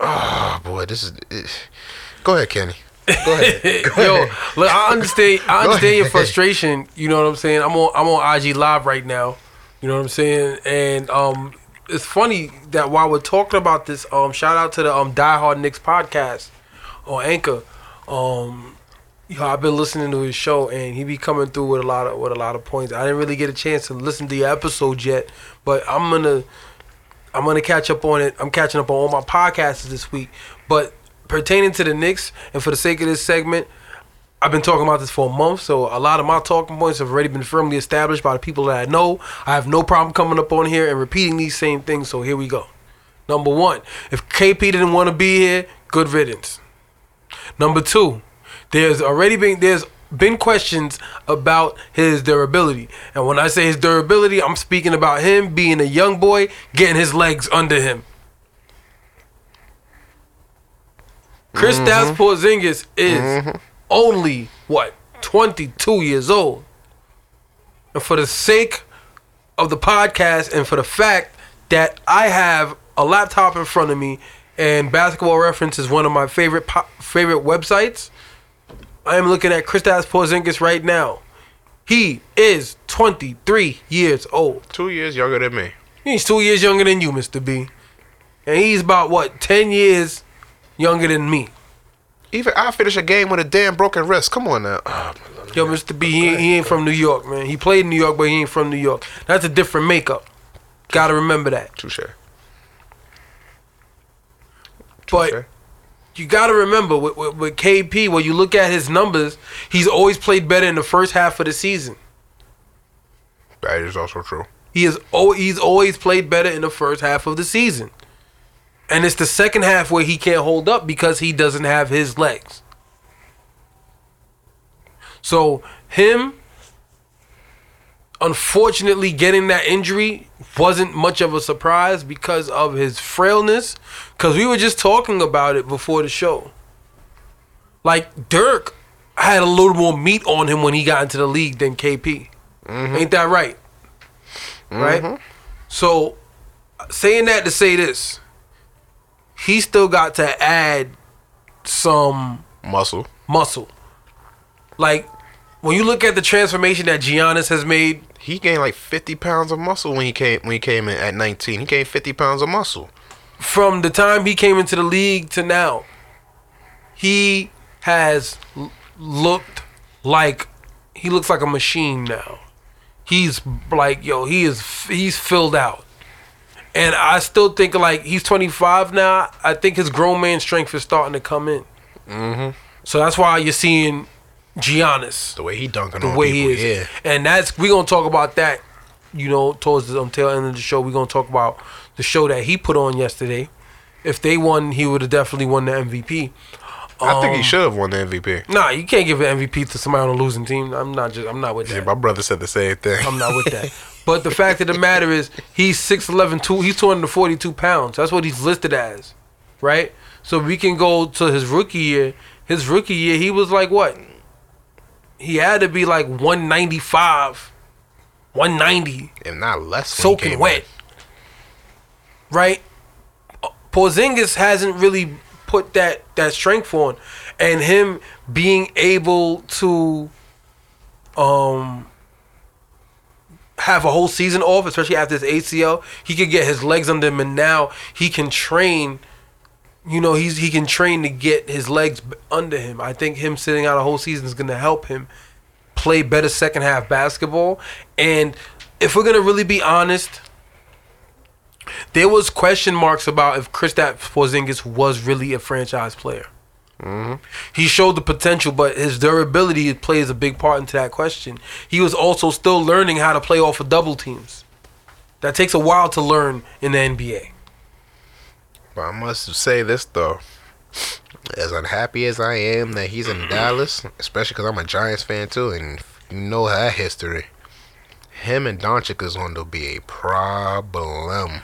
Oh boy, this is. It. Go ahead, Kenny. Go ahead. (laughs) Go Yo, ahead. look, I understand. I (laughs) understand your frustration. You know what I'm saying? I'm on. I'm on IG Live right now. You know what I'm saying? And um, it's funny that while we're talking about this, um, shout out to the um Die Hard Knicks podcast on Anchor. Um, you know, I've been listening to his show, and he be coming through with a lot of with a lot of points. I didn't really get a chance to listen to your episodes yet, but I'm gonna I'm gonna catch up on it. I'm catching up on all my podcasts this week. But pertaining to the Knicks, and for the sake of this segment, I've been talking about this for a month, so a lot of my talking points have already been firmly established by the people that I know. I have no problem coming up on here and repeating these same things. So here we go. Number one, if KP didn't want to be here, good riddance. Number two, there's already been there's been questions about his durability, and when I say his durability, I'm speaking about him being a young boy getting his legs under him. Kristaps mm-hmm. Porzingis is mm-hmm. only what 22 years old, and for the sake of the podcast and for the fact that I have a laptop in front of me and Basketball Reference is one of my favorite po- favorite websites. I am looking at Kristaps Porzingis right now. He is 23 years old. Two years younger than me. He's two years younger than you, Mr. B. And he's about what, 10 years younger than me. Even I finish a game with a damn broken wrist. Come on now. Oh. Yo, Mr. B, he ain't, he ain't from New York, man. He played in New York, but he ain't from New York. That's a different makeup. Gotta remember that. Touche. But. You got to remember with, with, with KP, when you look at his numbers, he's always played better in the first half of the season. That is also true. He is al- he's always played better in the first half of the season. And it's the second half where he can't hold up because he doesn't have his legs. So him unfortunately getting that injury wasn't much of a surprise because of his frailness cuz we were just talking about it before the show. Like Dirk had a little more meat on him when he got into the league than KP. Mm-hmm. Ain't that right? Mm-hmm. Right? So saying that to say this, he still got to add some Muscle. muscle. Like when you look at the transformation that Giannis has made, He gained like 50 pounds of muscle when he came when he came in at 19. He gained 50 pounds of muscle. from the time he came into the league to now, he has l- looked like he looks like a machine now. He's like yo, he is he's filled out. And I still think like he's 25 now. I think his grown man strength is starting to come in. Mm-hmm. So that's why you're seeing Giannis The way he dunking the on way people, he is. yeah. And that's we're gonna talk about that, you know, towards the um, tail end of the show. We're gonna talk about the show that he put on yesterday. If they won, he would have definitely won the MVP. I think he Um, should have won the MVP. Nah, you can't give an MVP to somebody on a losing team. I'm not just. I'm not with Yeah, that. my brother said the same thing. I'm not with that. (laughs) But the fact of the matter is, he's 6'11", two, he's 242 pounds. That's what he's listed as, right? So we can go to his rookie year. His rookie year, he was like what? He had to be like 195, 190, if not less. soaking wet, in. right? Porzingis hasn't really put that that strength on, and him being able to, um, have a whole season off, especially after his ACL, he could get his legs under him, and now he can train. You know, he's he can train to get his legs under him. I think him sitting out a whole season is going to help him play better second half basketball. And if we're gonna really be honest, there was question marks about if Kristaps Porzingis was really a franchise player. Mm-hmm. He showed the potential, but his durability plays a big part into that question. He was also still learning how to play off of double teams. That takes a while to learn in the NBA. But I must say this though. As unhappy as I am that he's in Dallas, especially because I'm a Giants fan too, and you know that history. Him and Doncic is going to be a problem.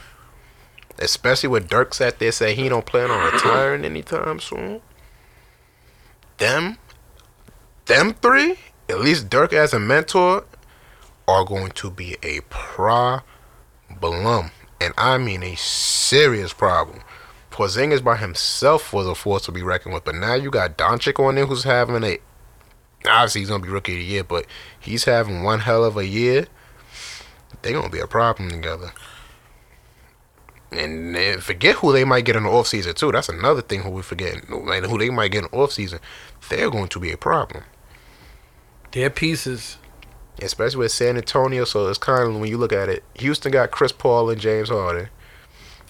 Especially with Dirk sat there say he don't plan on retiring anytime soon. Them, them three, at least Dirk as a mentor, are going to be a problem. And I mean a serious problem. Porzingis by himself was a force to be reckoned with, but now you got Doncic on there who's having a obviously he's gonna be rookie of the year, but he's having one hell of a year. They're gonna be a problem together. And forget who they might get in the offseason too. That's another thing who we forget. Like who they might get in the offseason. They're going to be a problem. They're pieces. Especially with San Antonio, so it's kind of when you look at it, Houston got Chris Paul and James Harden.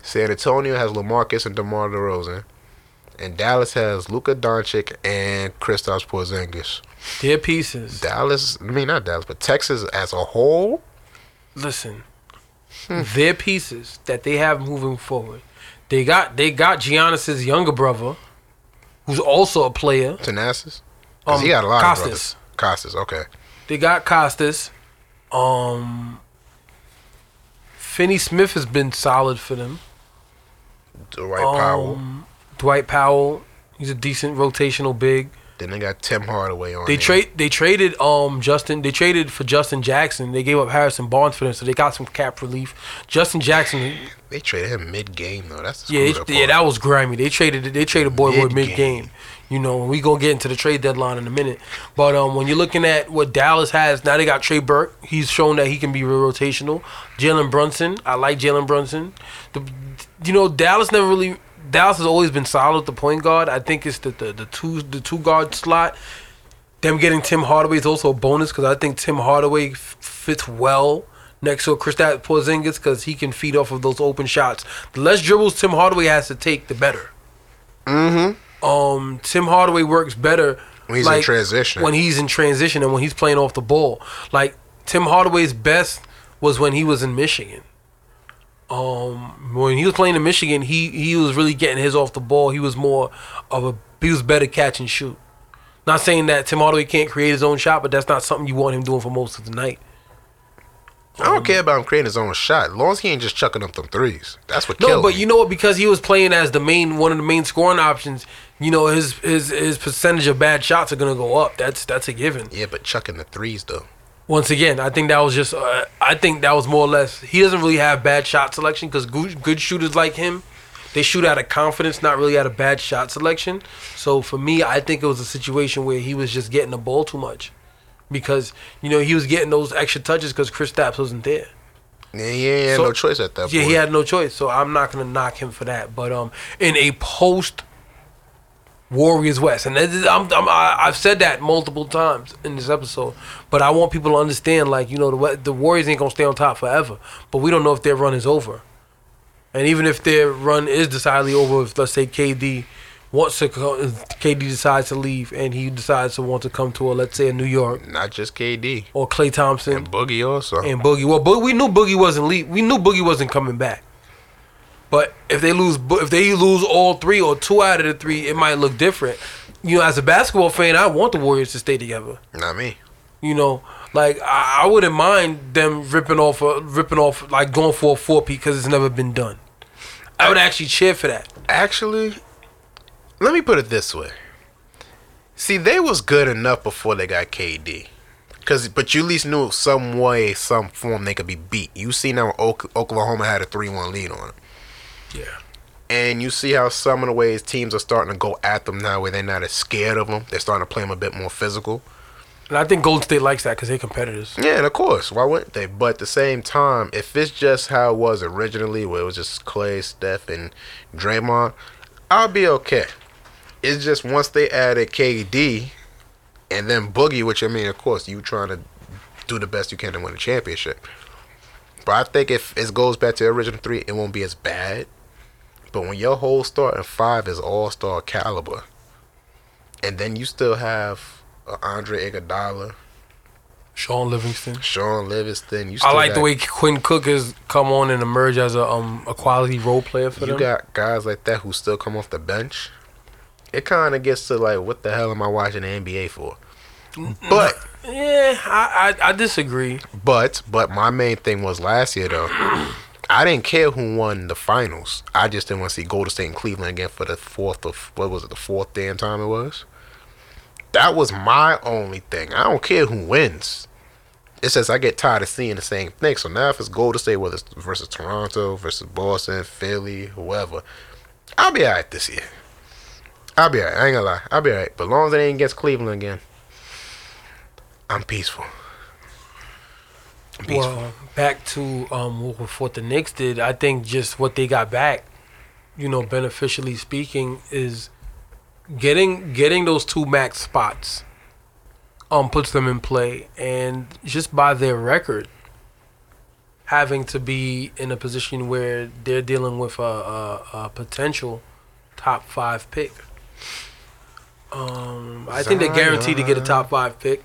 San Antonio has LaMarcus and DeMar DeRozan. And Dallas has Luka Doncic and Kristaps Porzingis. They're pieces. Dallas, I mean not Dallas, but Texas as a whole, Listen, they're pieces that they have moving forward. They got they got Giannis's younger brother, who's also a player. Because Um, he got a lot Kostas. of brothers. Kostas, okay. They got Kostas. Um, Finney Smith has been solid for them. Dwight Powell. Um, Dwight Powell, he's a decent rotational big. Then they got Tim Hardaway on They trade they traded um Justin they traded for Justin Jackson. They gave up Harrison Barnes for them, so they got some cap relief. Justin Jackson, They traded him mid game though. That's yeah, it- yeah, that was grimy. They traded they traded Boy Boy Mid-game. mid game. You know, we gonna get into the trade deadline in a minute. But um, when you're looking at what Dallas has now, they got Trey Burke. He's shown that he can be real rotational. Jalen Brunson, I like Jalen Brunson. The, you know, Dallas never really. Dallas has always been solid at the point guard. I think it's the the, the two the two guard slot. Them getting Tim Hardaway is also a bonus because I think Tim Hardaway f- fits well next to Kristaps Porzingis because he can feed off of those open shots. The less dribbles Tim Hardaway has to take, the better. Mm-hmm. Um, Tim Hardaway works better When he's in transition. When he's in transition and when he's playing off the ball, like Tim Hardaway's best was when he was in Michigan. Um, when he was playing in Michigan, he he was really getting his off the ball. He was more of a he was better catch and shoot. Not saying that Tim Hardaway can't create his own shot, but that's not something you want him doing for most of the night. I don't care about him creating his own shot. As long as he ain't just chucking up them threes. That's what No, but me. you know what? Because he was playing as the main one of the main scoring options, you know his his his percentage of bad shots are gonna go up. That's that's a given. Yeah, but chucking the threes though. Once again, I think that was just. Uh, I think that was more or less. He doesn't really have bad shot selection because good, good shooters like him, they shoot out of confidence, not really out of bad shot selection. So for me, I think it was a situation where he was just getting the ball too much, because you know he was getting those extra touches because Kristaps wasn't there. Yeah, he had So- no choice at that point. Yeah, point. he had no choice. So I'm not gonna knock him for that. But um, in a post Warriors West, and is, I'm, I'm, I- I've said that multiple times in this episode. But I want people to understand, like you know, the the Warriors ain't gonna stay on top forever. But we don't know if their run is over. And even if their run is decidedly over, if let's say KD wants to, KD decides to leave and he decides to want to come to a let's say a New York Not just KD. or Klay Thompson And Boogie also. and Boogie. Well, we knew Boogie wasn't leave. We knew Boogie wasn't coming back. But if they lose, if they lose all three or two out of the three, it might look different. You know, as a basketball fan, I want the Warriors to stay together. Not me. You know, like I, I wouldn't mind them ripping off, a, ripping off, like going for a four-peat because it's never been done. I would actually cheer for that. Actually, let me put it this way. See, they was good enough before they got KD. Cause, but you at least knew some way, some form they could be beat. You see now Oklahoma had a three-one lead on them, Yeah. and you see how some of the ways teams are starting to go at them now, where they're not as scared of them. They're starting to play them a bit more physical. And I think Golden State likes that because they're competitors. Yeah, and of course, why wouldn't they? But at the same time, if it's just how it was originally, where it was just Klay, Steph, and Draymond, I'll be okay. It's just once they added KD and then Boogie, which I mean, of course, you trying to do the best you can to win a championship. But I think if it goes back to the original three, it won't be as bad. But when your whole starting five is all star caliber, and then you still have uh, Andre Iguodala, Shaun Livingston. Shaun Livingston. You I like the way Quinn Cook has come on and emerged as a um a quality role player for you them. You got guys like that who still come off the bench. It kind of gets to like, what the hell am I watching the NBA for? But, yeah, I, I I disagree. but, but my main thing was last year though. I didn't care who won the finals. I just didn't want to see Golden State and Cleveland again for the fourth of what was it, the fourth damn time it was. That was my only thing. I don't care who wins. It says I get tired of seeing the same thing. So now if it's Golden State, whether it's versus Toronto, versus Boston, Philly, whoever, I'll be alright this year. I'll be alright. I ain't gonna lie. I'll be alright. But long as it ain't against Cleveland again, I'm peaceful. I'm peaceful. Well, back to um what the Knicks did. I think just what they got back, you know, beneficially speaking, is getting getting those two max spots. Um, puts them in play, and just by their record, having to be in a position where they're dealing with a, a, a potential top five pick. Um, I think they're guaranteed to get a top five pick,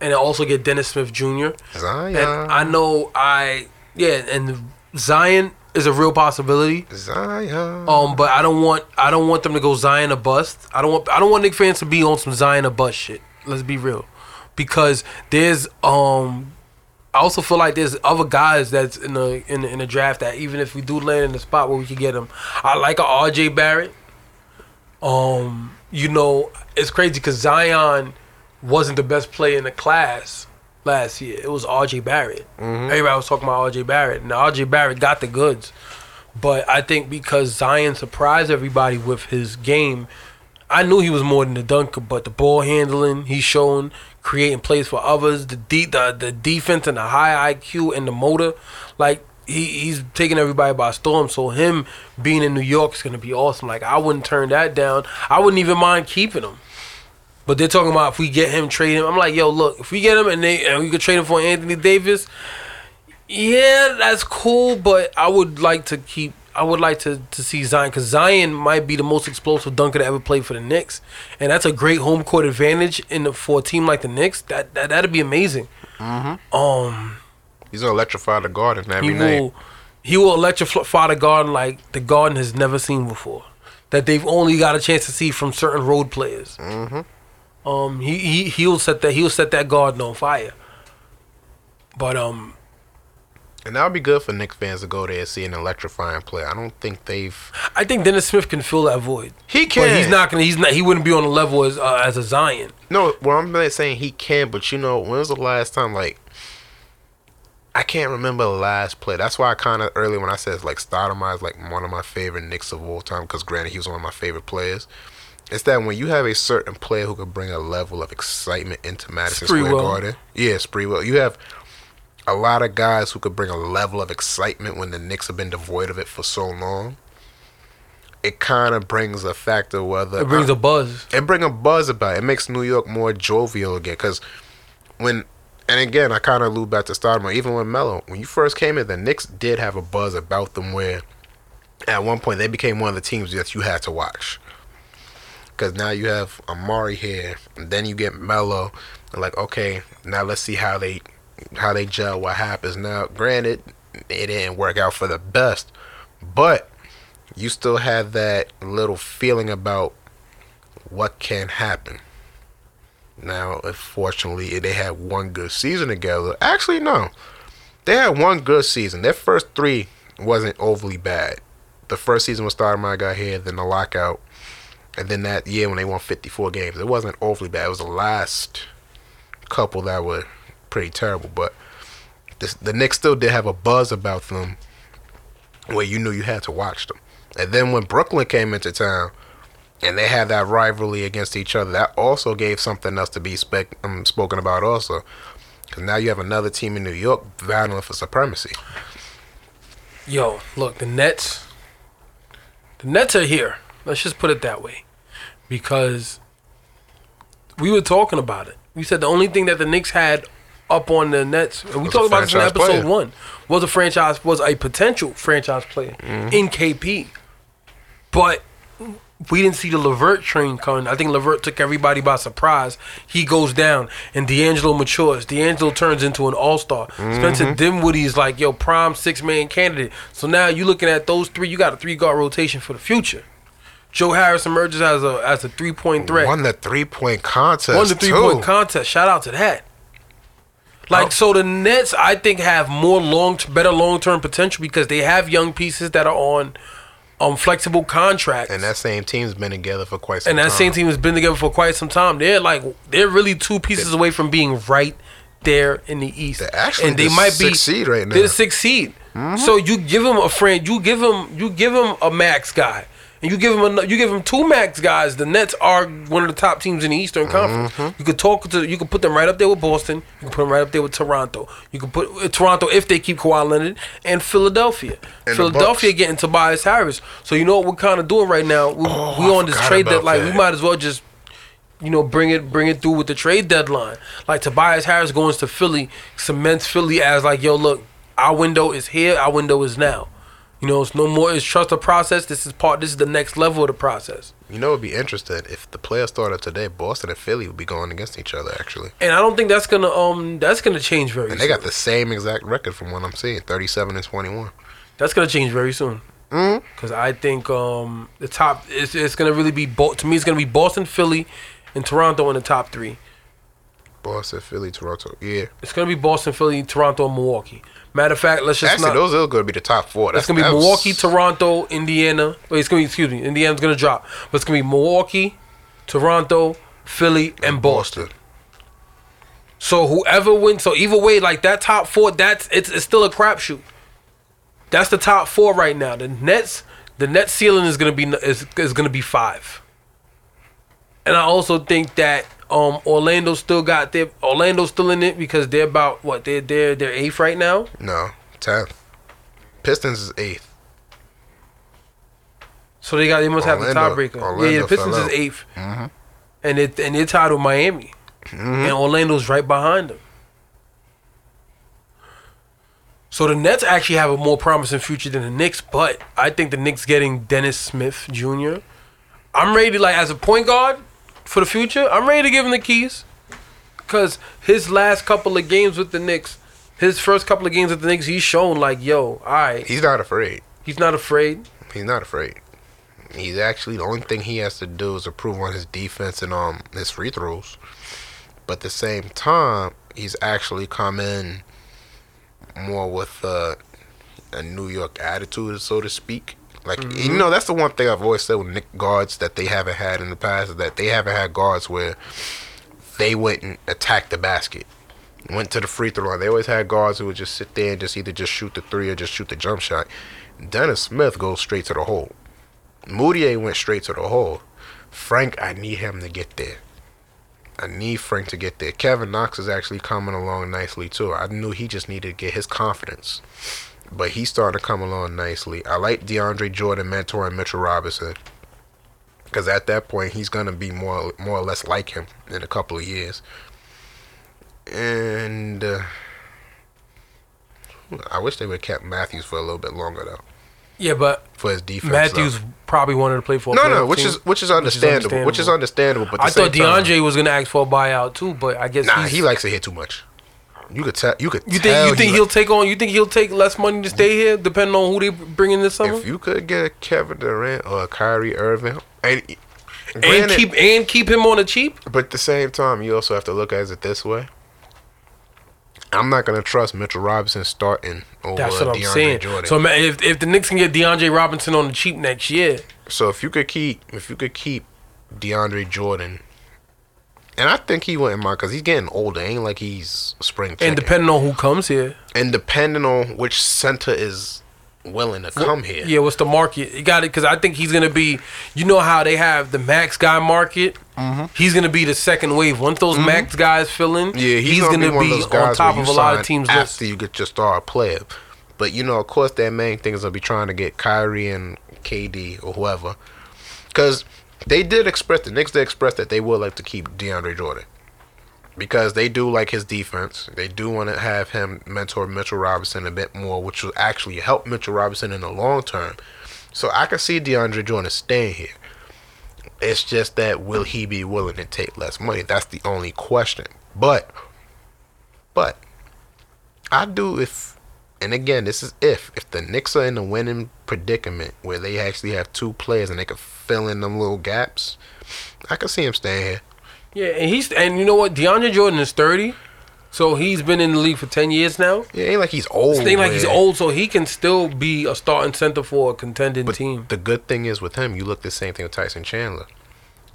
and also get Dennis Smith Jr. Zion. And I know I yeah, and Zion is a real possibility. Zion. Um, but I don't want I don't want them to go Zion a bust. I don't want I don't want Knick fans to be on some Zion a bust shit. Let's be real, because there's um. I also feel like there's other guys that's in the in the, in the draft that even if we do land in the spot where we could get them, I like a R.J. Barrett. Um, you know, it's crazy because Zion wasn't the best player in the class last year. It was R.J. Barrett. Mm-hmm. Everybody was talking about R.J. Barrett, and R.J. Barrett got the goods. But I think because Zion surprised everybody with his game, I knew he was more than a dunker. But the ball handling, he's shown creating plays for others, the de- the the defense and the high IQ and the motor, like he, he's taking everybody by storm. So him being in New York is gonna be awesome. Like I wouldn't turn that down. I wouldn't even mind keeping him. But they're talking about if we get him, trade him. I'm like, yo, look, if we get him and they and we could trade him for Anthony Davis, yeah, that's cool. But I would like to keep. I would like to, to see Zion because Zion might be the most explosive dunker to ever play for the Knicks, and that's a great home court advantage in the, for a team like the Knicks. That that that'd be amazing. Um, He's gonna electrify the garden every he night. will he will electrify the garden like the garden has never seen before. That they've only got a chance to see from certain road players. Mm-hmm. Um, he he he'll set that he'll set that garden on fire. But um, And that would be good for Knicks fans to go there and see an electrifying play. I don't think they've. I think Dennis Smith can fill that void. He can. But he's not gonna. He's not. He wouldn't be on the level as uh, as a Zion. No, well, I'm not saying he can, but you know, when was the last time like I can't remember the last play. That's why I kind of early when I said like Stoudemire is like one of my favorite Knicks of all time because granted he was one of my favorite players. It's that when you have a certain player who could bring a level of excitement into Madison Square. Garden, yeah, Sprewell. You have a lot of guys who could bring a level of excitement when the Knicks have been devoid of it for so long. It kind of brings a factor whether It brings a buzz. it bring a buzz about it. It makes New York more jovial again. Because when, and again, I kind of allude back to Stoudemire. Even with Melo, when you first came in, the Knicks did have a buzz about them where at one point they became one of the teams that you had to watch. Because now you have Amar'e here, and then you get Melo. Like, okay, now let's see how they how they gel. What happens now? Granted, it didn't work out for the best, but you still have that little feeling about what can happen. Now, unfortunately, they had one good season together. Actually, no. They had one good season. Their first three wasn't overly bad. The first season was Stoudemire got here, then the lockout, and then that year when they won 54 games. It wasn't awfully bad. It was the last couple that were pretty terrible, but the, the Knicks still did have a buzz about them where you knew you had to watch them. And then when Brooklyn came into town and they had that rivalry against each other, that also gave something else to be um, spoken about also. Because now you have another team in New York battling for supremacy. Yo, look, the Nets. The Nets are here. Let's just put it that way, because we were talking about it. We said the only thing that the Knicks had up on the Nets, and we Was talked about this in episode player. one, was a franchise, was a potential franchise player Mm-hmm. in KP, but we didn't see the LeVert train coming. I think LeVert took everybody by surprise. He goes down, and D'Angelo matures. D'Angelo turns into an all star. Spencer Dinwiddie is like, yo, prime six man candidate. So now you're looking at those three. You got a three guard rotation for the future. Joe Harris emerges as a as a three point threat. Won the three point contest. Won the three too. point contest. Shout out to that. Like Oh. so, the Nets I think have more long, better long term potential because they have young pieces that are on um flexible contracts. And that same team's been together for quite some and that time. same team has been together for quite some time. They're like they're really two pieces away from being right there in the East. They're actually and they the might be seed right now. They're the sixth seed. So you give them a friend. You give them. you give them a max guy. And you give him a, you give him two max guys. The Nets are one of the top teams in the Eastern Conference. You could talk to you could put them right up there with Boston. You can put them right up there with Toronto. You can put uh, Toronto if they keep Kawhi Leonard and Philadelphia. And Philadelphia getting Tobias Harris. So you know what we're kind of doing right now. We, Oh, we on this trade about deadline. We might as well just you know, bring it bring it through with the trade deadline. Like Tobias Harris going to Philly cements Philly as like, yo, look, our window is here, our window is now. You know, it's no more. It's trust the process. This is part. This is the next level of the process. You know, it'd be interesting if the players started today. Boston and Philly would be going against each other actually, And I don't think that's gonna um that's gonna change very. and soon. they got the same exact record from what I'm seeing: thirty-seven and twenty-one. That's gonna change very soon. Because I think um the top it's, it's gonna really be Bo- to me it's gonna be Boston, Philly, and Toronto in the top three. Boston, Philly, Toronto. Yeah, It's gonna be Boston, Philly, Toronto, and Milwaukee. Matter of fact, let's just actually, not. those are going to be the top four. It's gonna be that was- Milwaukee, Toronto, Indiana. Wait, it's gonna be excuse me. Indiana's gonna drop, but it's gonna be Milwaukee, Toronto, Philly, and Boston. So whoever wins, so either way, like that top four, that's it's, it's still a crapshoot. That's the top four right now. The Nets, the net ceiling is gonna be is, is gonna be five. And I also think that um Orlando still got their Orlando's still in it because they're about what they're they're they're eighth right now. No, tenth. Pistons is eighth. So they got they must have the Orlando- tiebreaker. Yeah, Orlando yeah, the Pistons is out. eighth, Mhm. and it and they're tied with Miami, and Orlando's right behind them. So the Nets actually have a more promising future than the Knicks, but I think the Knicks getting Dennis Smith Jr. I'm ready to like as a point guard for the future. I'm ready to give him the keys because his last couple of games with the Knicks, his first couple of games with the Knicks, he's shown like, yo, all right, He's not afraid. he's not afraid. He's not afraid. He's actually the only thing he has to do is improve on his defense and um his free throws. But at the same time, he's actually come in more with uh, a New York attitude, so to speak. Like mm-hmm. you know, that's the one thing I've always said with Knick guards that they haven't had in the past is that they haven't had guards where they went and attacked the basket, went to the free throw line. They always had guards who would just sit there and just either just shoot the three or just shoot the jump shot. Dennis Smith goes straight to the hole. Mudiay went straight to the hole. Frank, I need him to get there. I need Frank to get there. Kevin Knox is actually coming along nicely too. I knew he just needed to get his confidence. But he's starting to come along nicely. I like DeAndre Jordan mentoring Mitchell Robinson. Because at that point, he's going to be more more or less like him in a couple of years. And uh, I wish they would have kept Matthews for a little bit longer, though, Yeah, but for his defense. Matthews though. probably wanted to play for. a No, no, which team. is which is understandable. Which is understandable. But I thought same time- DeAndre was gonna ask for a buyout too, but I guess Nah, he likes to hit too much. You could tell. You could. You think you think he he'll take on? You think he'll take less money to stay here, depending on who they bring in this summer, If you could get a Kevin Durant or a Kyrie Irving, and, and granted- keep and keep him on the cheap? But at the same time, you also have to look at it this way. I'm not gonna trust Mitchell Robinson starting over That's what I'm DeAndre saying. Jordan. So man, if if the Knicks can get DeAndre Robinson on the cheap next year, So if you could keep, if you could keep DeAndre Jordan, and I think he wouldn't mind because he's getting older. Ain't like he's spring chicken. and depending on who comes here, and depending on which center is willing to come here. yeah, what's the market? You got it because I think he's gonna be. You know how they have the max guy market. Mm-hmm. He's gonna be the second wave. Once those max guys fill in, Yeah, he's, gonna, be, one of those guys on top of a lot of teams' after lists. you get your star player. But you know, of course, their main thing is gonna be trying to get Kyrie and KD or whoever, because they did express the Knicks did express that they would like to keep DeAndre Jordan because they do like his defense. They do want to have him mentor Mitchell Robinson a bit more, which will actually help Mitchell Robinson in the long term. So I can see DeAndre Jordan staying here. It's just that will he be willing to take less money? That's the only question. But, but, I do if, and again, this is if if the Knicks are in a winning predicament where they actually have two players and they can fill in them little gaps, I can see him staying here. Yeah, and he's and you know what? DeAndre Jordan is thirty, so he's been in the league for ten years now. Yeah, it ain't like he's old. It's ain't like he's old, so he can still be a starting center for a contending But team. the good thing is with him, you look the same thing with Tyson Chandler.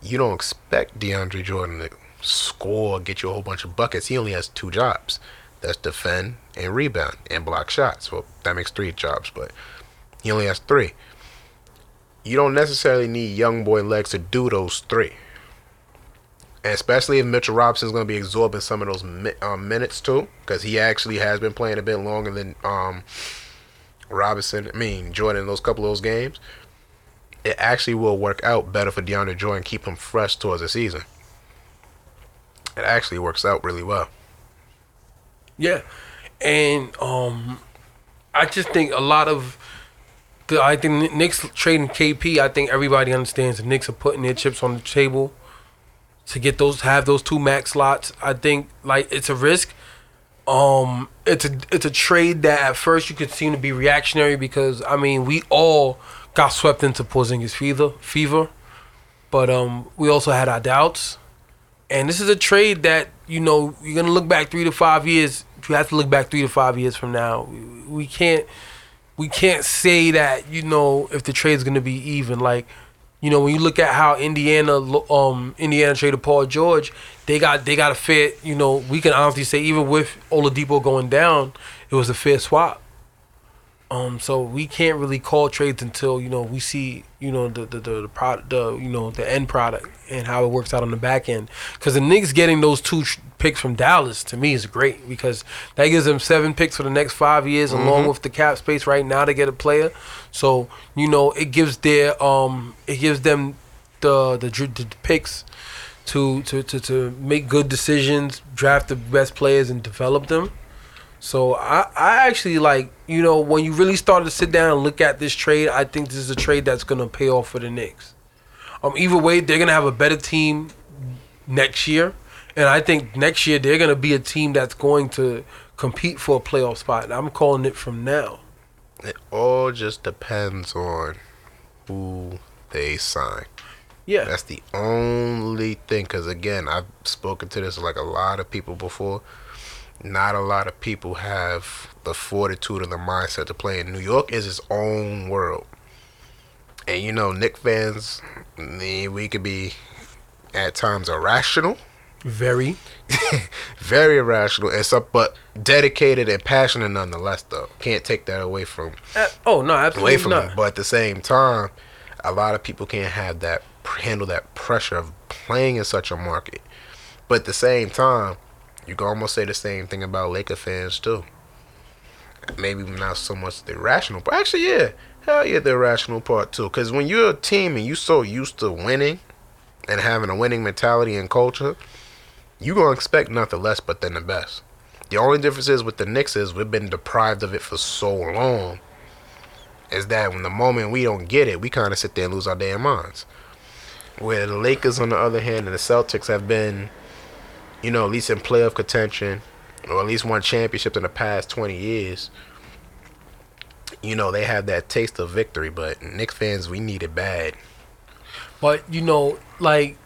You don't expect DeAndre Jordan to score, get you a whole bunch of buckets. He only has two jobs. That's defend and rebound and block shots. Well, that makes three jobs, but he only has three. You don't necessarily need young boy legs to do those three. And especially if Mitchell Robinson is going to be absorbing some of those mi- um, minutes too, because he actually has been playing a bit longer than um, Robinson. I mean Jordan in those couple of those games. It actually will work out better for DeAndre Jordan, keep him fresh towards the season. It actually works out really well. Yeah, and um, I just think a lot of the I think Knicks trading KP. I think everybody understands the Knicks are putting their chips on the table to get those have those two max slots. I think like it's a risk. Um, it's a it's a trade that at first you could seem to be reactionary because I mean we all got swept into Porzingis fever fever, but um we also had our doubts. And this is a trade that you know you're gonna look back three to five years. You have to look back three to five years from now. We can't we can't say that you know if the trade's gonna be even. Like you know when you look at how Indiana um Indiana traded Paul George, they got they got a fair. You know we can honestly say even with Oladipo going down, it was a fair swap. Um, so we can't really call trades until you know we see you know the the the, the product the you know the end product and how it works out on the back end. Because the Knicks getting those two picks from Dallas to me is great because that gives them seven picks for the next five years, along with the cap space right now to get a player. So you know it gives their um it gives them the the, the picks to, to to to make good decisions, draft the best players, and develop them. So I, I actually like you know when you really start to sit down and look at this trade, I think this is a trade that's gonna pay off for the Knicks. Um, either way, they're gonna have a better team next year, and I think next year they're gonna be a team that's going to compete for a playoff spot. And I'm calling it from now. It all just depends on who they sign. Yeah, That's the only thing. Because again, I've spoken to this like a lot of people before. Not a lot of people have the fortitude or the mindset to play in New York. Is its own world, and you know, Knick fans, we could be at times irrational, very. (laughs) very irrational, and some, but dedicated and passionate nonetheless. Though, can't take that away from Uh, oh no, absolutely away from not. them. But at the same time, a lot of people can't have that handle that pressure of playing in such a market. But at the same time, you can almost say the same thing about Laker fans too. Maybe not so much the irrational, but actually, yeah, hell yeah, the irrational part too. Because when you're a team and you're so used to winning and having a winning mentality and culture, you gonna expect nothing less but than the best. The only difference is with the Knicks is we've been deprived of it for so long is that when the moment we don't get it, we kind of sit there and lose our damn minds. Where the Lakers, on the other hand, and the Celtics have been, you know, at least in playoff contention, or at least won championships in the past 20 years, you know, they have that taste of victory. But Knicks fans, we need it bad. But you know, like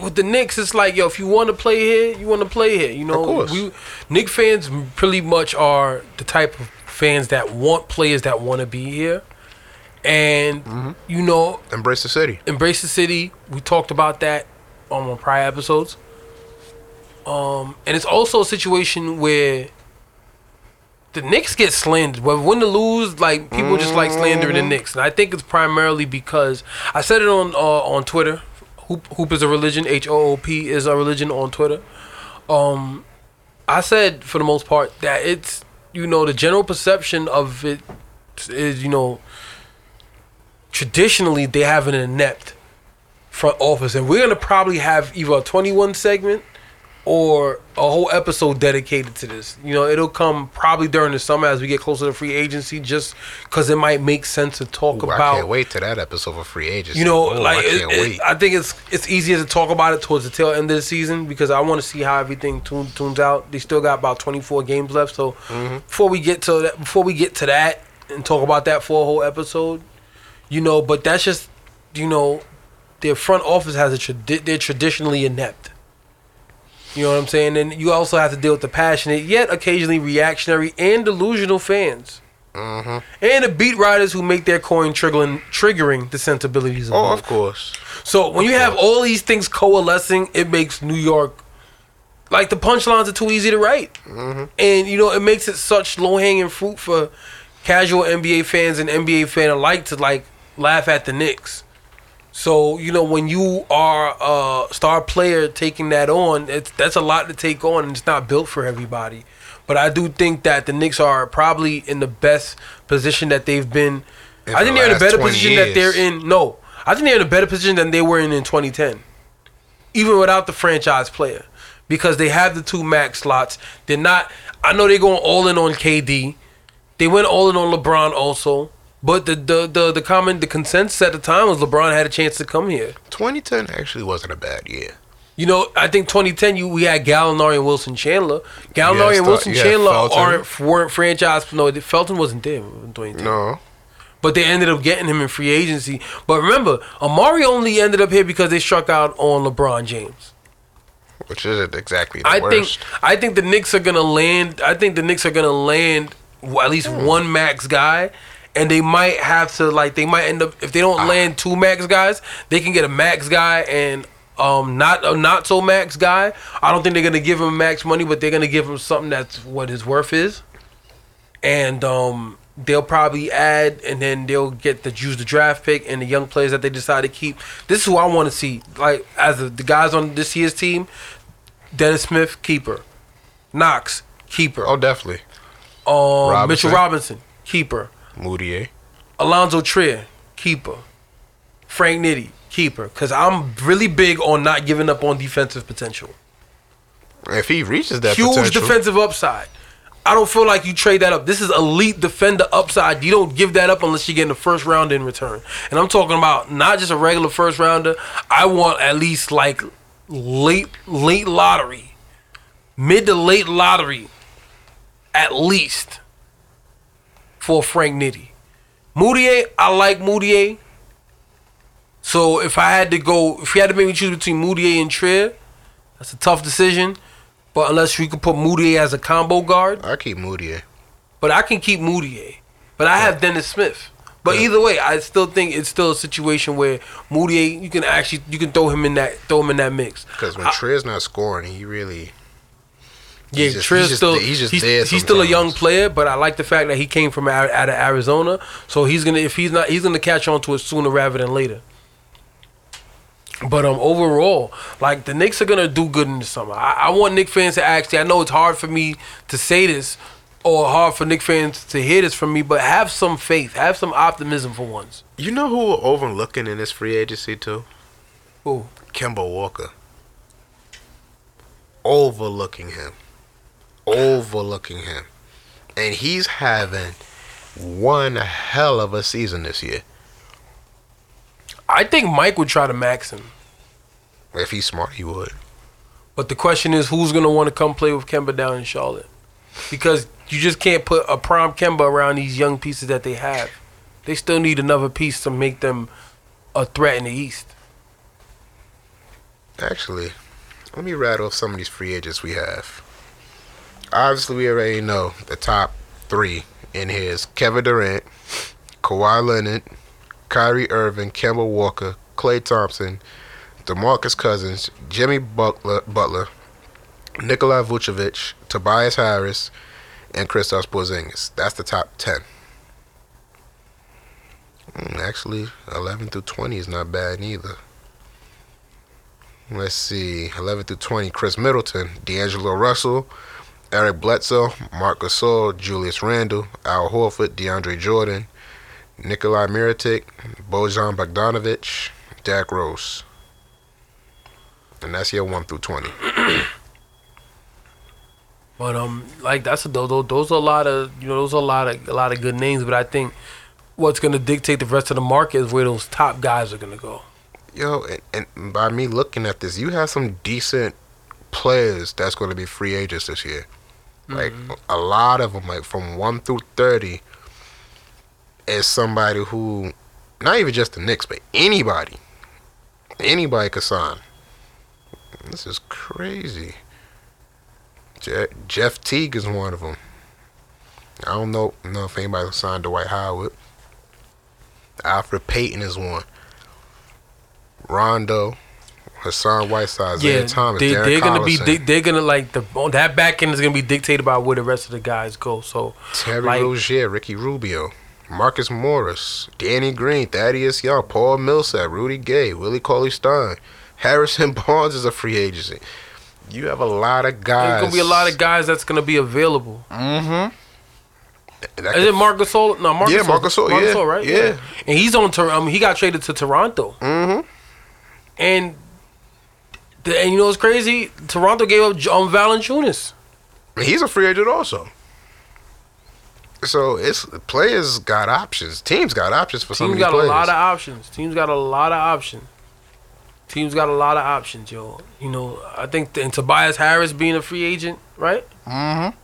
with the Knicks, it's like yo, if you want to play here, you want to play here. You know, Of course. we Knick fans pretty much are the type of fans that want players that want to be here, and Mm-hmm. you know, Embrace the city. embrace the city. We talked about that um, on prior episodes. Um, and it's also a situation where the Knicks get slandered. Whether win or lose, like people just like slandering the Knicks, and I think it's primarily because I said it on uh, on Twitter. Hoop, Hoop is a religion. H O O P is a religion on Twitter. Um, I said for the most part that it's you know the general perception of it is you know traditionally they have an inept front office, and we're gonna probably have either a 21 segment or a whole episode dedicated to this. You know, it'll come probably during the summer as we get closer to free agency, just because it might make sense to talk Ooh, I can't wait to that episode for free agency. You know, Ooh, like I it, can't it- wait. I think it's it's easier to talk about it towards the tail end of the season because I want to see how everything tune, tunes out. They still got about 24 games left, so Mm-hmm. before we get to that, before we get to that and talk about that for a whole episode, you know. But that's just you know, their front office has a tradi- they're traditionally inept. You know what I'm saying? And you also have to deal with the passionate, yet occasionally reactionary and delusional fans. hmm And the beat writers who make their coin triggering, triggering the sensibilities of Oh, both. of course. So when you have all these things coalescing, it makes New York like the punchlines are too easy to write, Mm-hmm. and you know it makes it such low hanging fruit for casual NBA fans and NBA fan alike to like laugh at the Knicks. So you know when you are a star player taking that on, it's that's a lot to take on, and it's not built for everybody. But I do think that the Knicks are probably in the best position that they've been. In I think the they're in a better 20 position that they're in. No, I think they're in a better position than they were in in 2010, even without the franchise player, because they have the two max slots. They're not. I know they're going all in on KD. They went all in on LeBron also. But the the the, the common the consensus at the time was LeBron had a chance to come here. 2010 actually wasn't a bad year. You know, I think 2010 you we had Gallinari and Wilson Chandler. Gallinari Yeah, and Wilson yeah, Chandler Felton. aren't weren't franchise. No, Felton wasn't there in 2010. No. But they ended up getting him in free agency. But remember, Amar'e only ended up here because they struck out on LeBron James. Which isn't exactly the I worst. think I think the Knicks are gonna land. I think the Knicks are gonna land at least Hmm. one max guy, and they might have to like they might end up if they don't Ah. land two max guys, they can get a max guy and um not a not so max guy. I don't think they're gonna give him max money, but they're gonna give him something that's what his worth is, and um they'll probably add and then they'll get the use the draft pick and the young players that they decide to keep. This is who I want to see. Like as the, the guys on this year's team, Dennis Smith, keeper. Knox, keeper. oh, definitely. Um, Robinson. Mitchell Robinson, keeper. Mudiay. Allonzo Trier, keeper. Frank Nitti, keeper. Because I'm really big on not giving up on defensive potential. If he reaches that Huge potential, defensive upside. I don't feel like you trade that up. This is elite defender upside. You don't give that up unless you get in the first round in return. And I'm talking about not just a regular first rounder. I want at least like late late lottery, mid to late lottery, at least for Frank Nitty. Mudiay, I like Mudiay. So if I had to go, if you had to make me choose between Mudiay and Trier, that's a tough decision. But unless you could put Mudiay as a combo guard, I keep Mudiay. but I can keep Mudiay. But I have Dennis Smith. But Yeah. either way, I still think it's still a situation where Mudiay, you can actually you can throw him in that throw him in that mix. Because when I- Trey's not scoring, he really. Yeah, He's just- he's still he's just he's, he's still a young player, but I like the fact that he came from out, out of Arizona, so he's gonna if he's not he's gonna catch on to it sooner rather than later. But um, overall, like the Knicks are gonna do good in the summer. I, I want Knicks fans to actually. I know it's hard for me to say this, or hard for Knicks fans to hear this from me, but have some faith, have some optimism for once. You know who we're overlooking in this free agency too? Who? Kemba Walker. Overlooking him. Overlooking him. And he's having one hell of a season this year. I think Mike would try to max him. If he's smart, he would. But the question is, who's gonna want to come play with Kemba down in Charlotte? Because you just can't put a prime Kemba around these young pieces that they have. They still need another piece to make them a threat in the East. Actually, let me rattle off some of these free agents we have. Obviously, we already know the top three in here is Kevin Durant, Kawhi Leonard, Kyrie Irving, Kemba Walker, Klay Thompson, DeMarcus Cousins, Jimmy Butler, Butler Nikola Vucevic, Tobias Harris, and Kristaps Porzingis. That's the top 10. Mm, Actually, 11 through 20 is not bad either. Let's see, 11 through 20, Khris Middleton, D'Angelo Russell, Eric Bledsoe, Marc Gasol, Julius Randle, Al Horford, DeAndre Jordan, Nikolai Mirotic, Bojan Bogdanovic, Dak Rose. And that's your 1 through 20. (clears throat) But um, like that's a, those those are a lot of you know those are a lot of a lot of good names. But I think what's gonna dictate the rest of the market is where those top guys are gonna go. Yo, and, and by me looking at this, you have some decent players that's going to be free agents this year. Like mm-hmm. a lot of them, like from one through thirty, is somebody who, not even just the Knicks, but anybody, anybody could sign. This is crazy. Je- Jeff Teague is one of them. I don't know, know if anybody will sign Dwight Howard. Elfrid Payton is one. Rondo, Hassan Whiteside, Isaiah yeah, Thomas, they, Darren they're gonna be they, they're gonna like the that back end is gonna be dictated by where the rest of the guys go. So Terry like- Rozier, Ricky Rubio, Marcus Morris, Danny Green, Thaddeus Young, Paul Millsap, Rudy Gay, Willie Cauley Stein, Harrison (laughs) Barnes is a free agency. You have a lot of guys. there's gonna be a lot of guys that's gonna be available. Mm-hmm. Is it Marc Gasol? No, Marc Yeah, Gasol. Marc Gasol, yeah, right? yeah. And he's on. Tor- I mean, he got traded to Toronto, Mm-hmm. and the, and you know what's crazy? Toronto gave up um, Valanciunas. He's a free agent also. So it's players got options. Teams got options for some of Teams these got players. a lot of options. Teams got a lot of options. Teams got a lot of options, yo. You know, I think and Tobias Harris being a free agent, right? mm-hmm.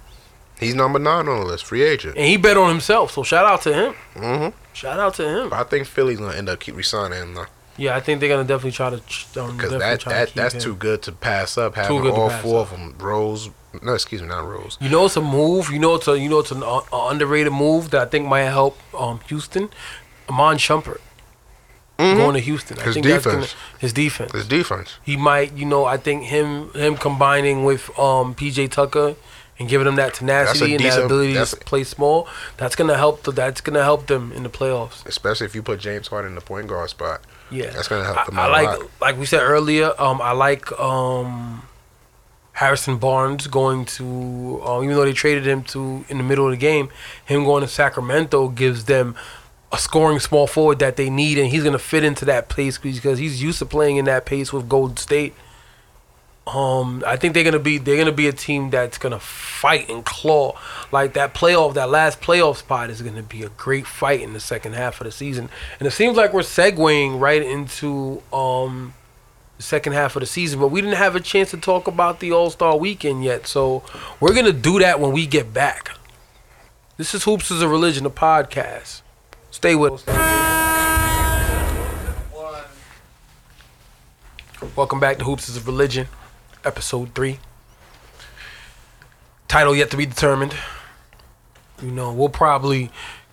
He's number nine on the list, free agent. And he bet on himself, so shout out to him. Mm-hmm. Shout out to him. I think Philly's gonna end up keep resigning him though. Yeah, I think they're gonna definitely try to um, Because definitely that, try to that keep that's him. too good to pass up. Having good to all four up. of them, Rose. No, excuse me, not Rose. You know it's a move. You know it's a you know it's an uh, underrated move that I think might help um, Houston. Iman Shumpert going to Houston. I Mm-hmm. His think that's defense. gonna, his defense. His defense. He might, you know, I think him him combining with um, PJ Tucker and giving them that tenacity and that ability to play small. That's gonna help. The, that's gonna help them in the playoffs. Especially if you put James Harden in the point guard spot. Yeah, That's gonna help I, them I out a like, lot. like we said earlier. Um, I like um, Harrison Barnes going to, uh, even though they traded him to in the middle of the game, him going to Sacramento gives them a scoring small forward that they need, and he's gonna fit into that pace because he's used to playing in that pace with Golden State. Um, I think they're gonna be they're gonna be a team that's gonna fight and claw like that playoff that last playoff spot is gonna be a great fight in the second half of the season, and it seems like we're segueing right into um the second half of the season, but we didn't have a chance to talk about the All Star Weekend yet, so we're gonna do that when we get back. This is Hoops is a Religion, a podcast. Stay with us. Welcome back to Hoops is a Religion, episode three. Title yet to be determined. You know, we'll probably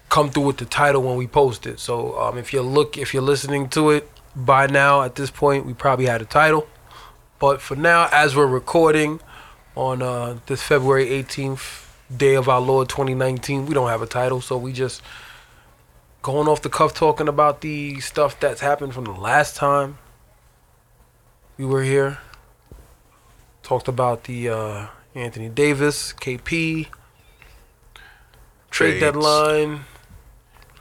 come through with the title when we post it. So um, if you look, if you're listening to it by now, at this point, we probably had a title. But for now, as we're recording on uh, this February 18th, day of our Lord 2019, we don't have a title. So we just going off the cuff talking about the stuff that's happened from the last time we were here. Talked about the uh, Anthony Davis, KP, trade Trades. deadline.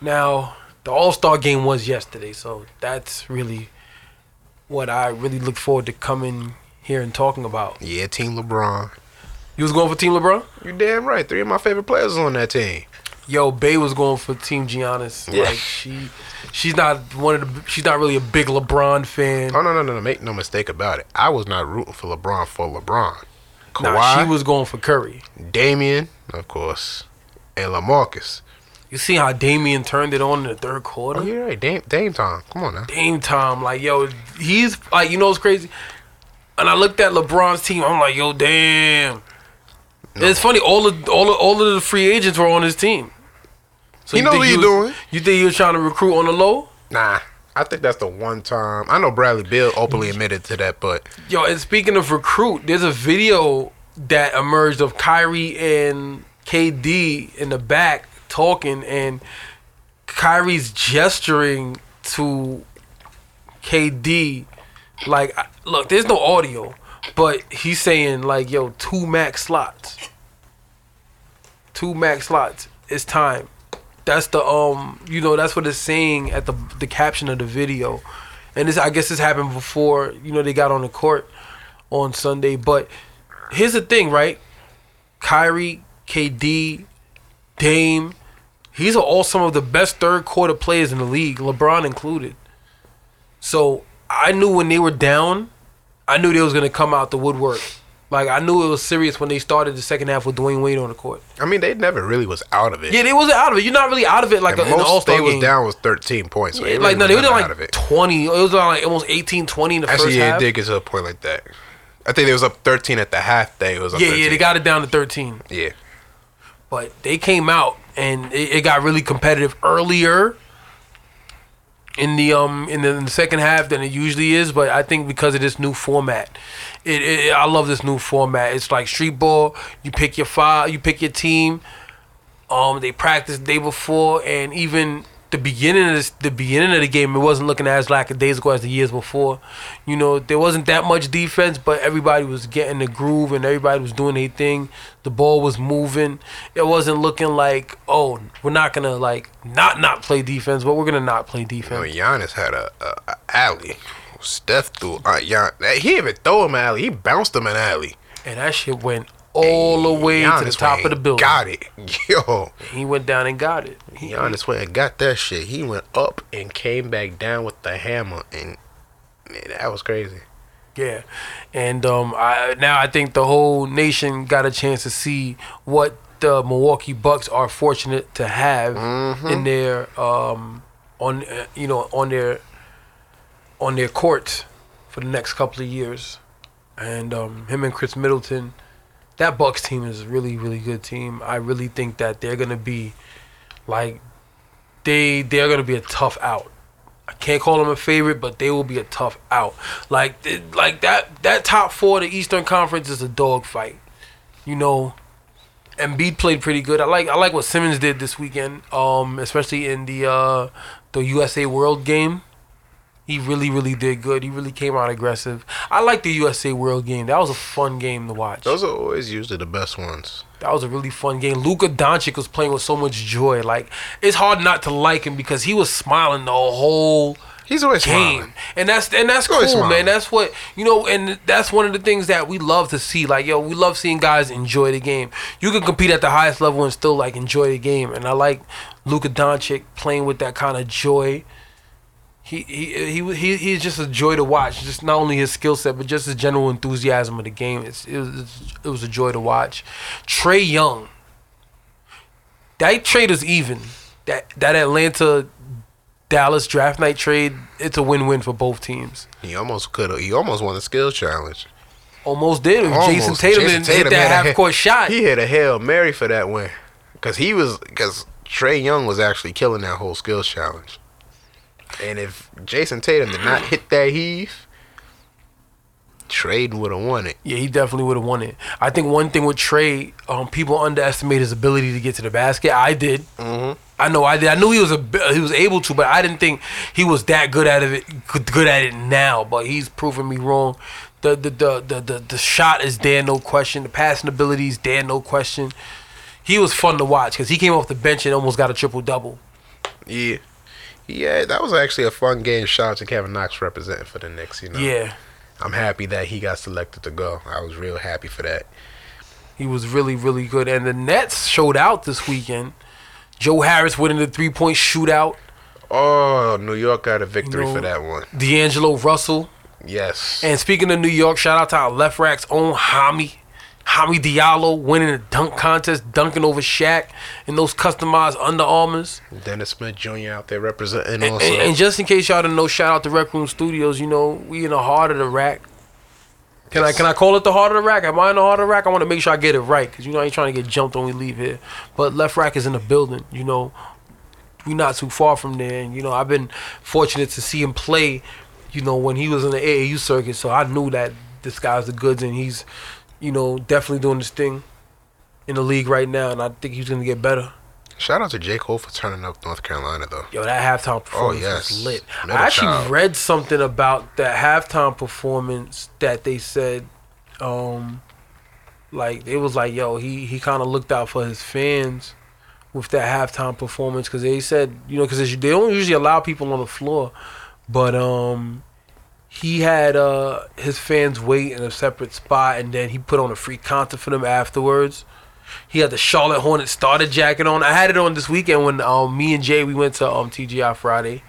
Now, the All Star game was yesterday, so that's really what I really look forward to coming here and talking about. Yeah, Team LeBron. You was going for Team LeBron? You're damn right. Three of my favorite players on that team. Yo, Bay was going for Team Giannis. Yeah. Like she, she's not one of the. She's not really a big LeBron fan. Oh no, no, no, no! Make no mistake about it. I was not rooting for LeBron for LeBron. Kawhi, Nah, she was going for Curry. Damian, of course, and LaMarcus. You see how Damian turned it on in the third quarter? Oh, you're right. Dame, Dame time. Come on now. Dame time, like yo, he's like you know what's crazy. And I looked at LeBron's team. I'm like, yo, damn. It's funny. All of all of, all of the free agents were on his team. So You know what he was- doing? You think he was trying to recruit on the low? Nah, I think that's the one time. I know Bradley Beal openly admitted to that, but Yo, and speaking of recruit, there's a video that emerged of Kyrie and KD in the back talking, and Kyrie's gesturing to KD. Like, look, there's no audio, but he's saying, like, yo, two max slots. Two max slots. It's time. That's the um, you know, that's what it's saying at the the caption of the video, and this I guess this happened before you know they got on the court on Sunday. But here's the thing, right? Kyrie, KD, Dame, these are all some of the best third quarter players in the league, LeBron included. So I knew when they were down, I knew they was gonna come out the woodwork. Like I knew it was serious when they started the second half with Dwyane Wade on the court. I mean, they never really was out of it. Yeah, they wasn't out of it. You're not really out of it like And a, in the most they was game. down was 13 points. So Yeah, like no, really they was like 20. It was like almost 18, 20 in the Actually, first yeah, half. it did get to a point like that. I think they was up 13 at the half day. It was up yeah, 13. yeah, they got it down to 13. Yeah. but they came out and it, it got really competitive earlier in the um in the, in the second half than it usually is. But I think because of this new format, it, it I love this new format. It's like street ball. You pick your five, you pick your team. Um, they practiced the day before, and even the beginning of this, the beginning of the game, it wasn't looking as lackadaisical as the years before. You know, there wasn't that much defense, but everybody was getting the groove and everybody was doing their thing. The ball was moving. It wasn't looking like, oh, we're not gonna like not not play defense, but we're gonna not play You know, defense. Giannis had a, a, a alley. Steph threw uh, Gian, he even throw him alley. He bounced him an alley. And that shit went all the way to the top of the building. Got it. (laughs) Yo. He went down and got it. He, Giannis went and got that shit. He went up and came back down with the hammer, and man, that was crazy. Yeah, and um, I now I think the whole nation got a chance to see what the Milwaukee Bucks are fortunate to have in their um on uh, you know on their on their courts for the next couple of years, and um, him and Khris Middleton, that Bucks team is a really really good team. I really think that they're gonna be like they they're gonna be a tough out. I can't call them a favorite, but they will be a tough out. Like like that that top four of the Eastern Conference is a dogfight. You know, Embiid played pretty good. I like I like what Simmons did this weekend, um, especially in the uh, the USA World game. He really really did good. He really came out aggressive. I like the USA World game. That was a fun game to watch. Those are always usually the best ones. That was a really fun game. Luka Doncic was playing with so much joy. Like it's hard not to like him because he was smiling the whole He's always game, smiling. and that's and that's Go cool, man. That's what you know, and that's one of the things that we love to see. Like, yo, we love seeing guys enjoy the game. You can compete at the highest level and still like enjoy the game, and I like Luka Doncic playing with that kind of joy. He he he he he's just a joy to watch. Just not only his skill set, but just his general enthusiasm of the game. It's it was it was a joy to watch. Trae Young. That trade is even. That that Atlanta Dallas draft night trade, it's a win-win for both teams. He almost could have. He almost won the skills challenge. Almost did. Almost. Jayson Tatum Jayson didn't hit Tatum that had half court shot. He hit a hail mary for that win, because he was because Trae Young was actually killing that whole skills challenge. And if Jayson Tatum did not hit that heave, Trae would have won it. Yeah, he definitely would have won it. I think one thing with Trae, um, people underestimate his ability to get to the basket. I did. Mm-hmm. I know I did. I knew he was a he was able to, but I didn't think he was that good at it. Good, good at it now, but he's proven me wrong. The the, the the the the shot is there, no question. The passing ability is there, no question. He was fun to watch because he came off the bench and almost got a triple double. Yeah. Yeah, that was actually a fun game. Shout out to Kevin Knox representing for the Knicks. You know, Yeah, I'm happy that he got selected to go. I was real happy for that. he was really really good. And the Nets showed out this weekend. Joe Harris winning the three point shootout. Oh, New York got a victory You know, for that one. D'Angelo Russell. Yes. And speaking of New York, shout out to our LeFrak's own Hami. Hami Diallo winning a dunk contest, dunking over Shaq in those customized Under Armours. Dennis Smith Jr. out there representing And, also. and, and just in case y'all didn't know, shout out to Rec Room Studios. You know, we in the heart of the rack. Can I can I call it the heart of the rack? Am I in the heart of the rack? I want to make sure I get it right because you know I ain't trying to get jumped when we leave here. But LeFrak is in the building. You know, we not too far from there, and you know I've been fortunate to see him play. You know when he was in the AAU circuit, so I knew that this guy's the goods, and he's, you know, definitely doing this thing in the league right now, and I think he's gonna get better. Shout out to J. Cole for turning up North Carolina though. Yo, that halftime performance yes. was lit. Middle I actually child. read something about that halftime performance that they said, um, like it was like, yo, he he kind of looked out for his fans with that halftime performance because they said, you know, because they don't usually allow people on the floor, but um, he had uh his fans wait in a separate spot and then he put on a free concert for them afterwards. He had the Charlotte Hornet starter jacket on. I had it on this weekend when um, me and Jay we went to um, TGI Friday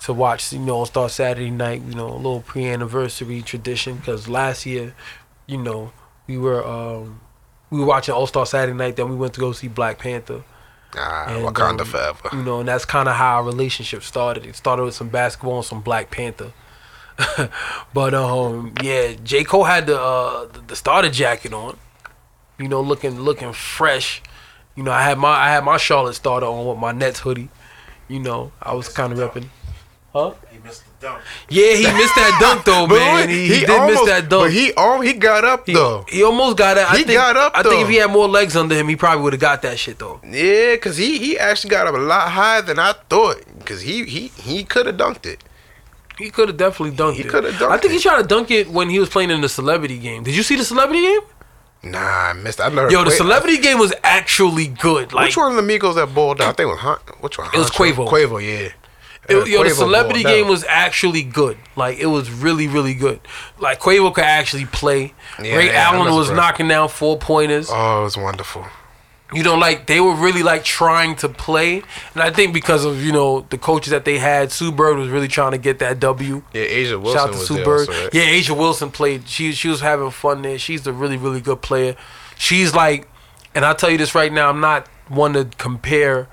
to watch you know All Star Saturday night. You know a little pre anniversary tradition because last year, you know we were um, we were watching All Star Saturday night. Then we went to go see Black Panther. Ah, And, Wakanda um, forever. You know, and that's kind of how our relationship started. It started with some basketball and some Black Panther. (laughs) but um, yeah, J Cole had the uh, the, the starter jacket on. You know, looking looking fresh. You know, I had my I had my Charlotte starter on with my Nets hoodie. You know, I was kind of repping. Huh? He missed the dunk. Yeah, he missed that dunk though, (laughs) man. wait, He, he, did miss that dunk. But he oh he got up he, though. he almost got it. I He think, got up, I think if he had more legs under him, he probably would have got that shit though. Yeah, cause he he actually got up a lot higher than I thought. Cause he he he could have dunked it. He could have definitely dunked He it. coulda dunked I think he tried to dunk it when he was playing in the celebrity game. Did you see the celebrity game? Nah, I missed. I never. Yo, the Qua- celebrity game was actually good. Like Which one of the Migos that balled out? I think it was Hunt. Which one? It was Quavo. Quavo, yeah. It, yo, the celebrity game was actually good. Like it was really, really good. Like Quavo could actually play. Yeah, Ray yeah, Allen was knocking down four pointers. Oh, it was wonderful. You know, like they were really like trying to play, and I think because of you know the coaches that they had, Sue Bird was really trying to get that W. Yeah, A'ja Wilson Shout out to was Sue there Bird. also, right? Yeah, A'ja Wilson played. She she was having fun there. She's a really really good player. She's like, and I'll tell you this right now. I'm not one to compare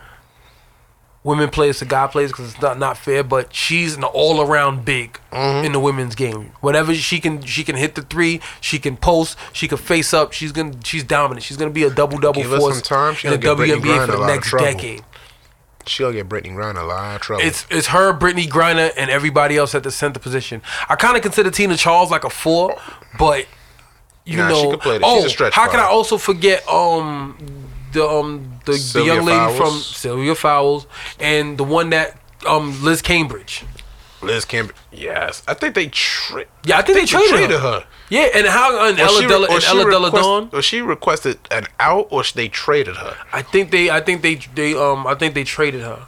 women players to guy players because it's not not fair. But she's an all around big Mm-hmm. in the women's game. Whatever she can, she can hit the three. She can post. She can face up. She's gonna she's dominant. She's gonna be a double double force time, in the gonna get Brittany WNBA for the next decade. She'll get Brittney Griner a lot of trouble. It's it's her, Brittney Griner, and everybody else at the center position. I kind of consider Tina Charles like a four, but you Nah, she know, play oh, She's a stretch how can I also forget um the um the, the young lady from Sylvia Fowles and the one that um Liz Cambage. Liz Cambage. Yes, I think they tra- Yeah, I think they traded, traded her. her. Yeah, and how and Or Ella she, Della and Ella Della Dawn. or she requested an out, or they traded her. I think they I think they they um I think they traded her.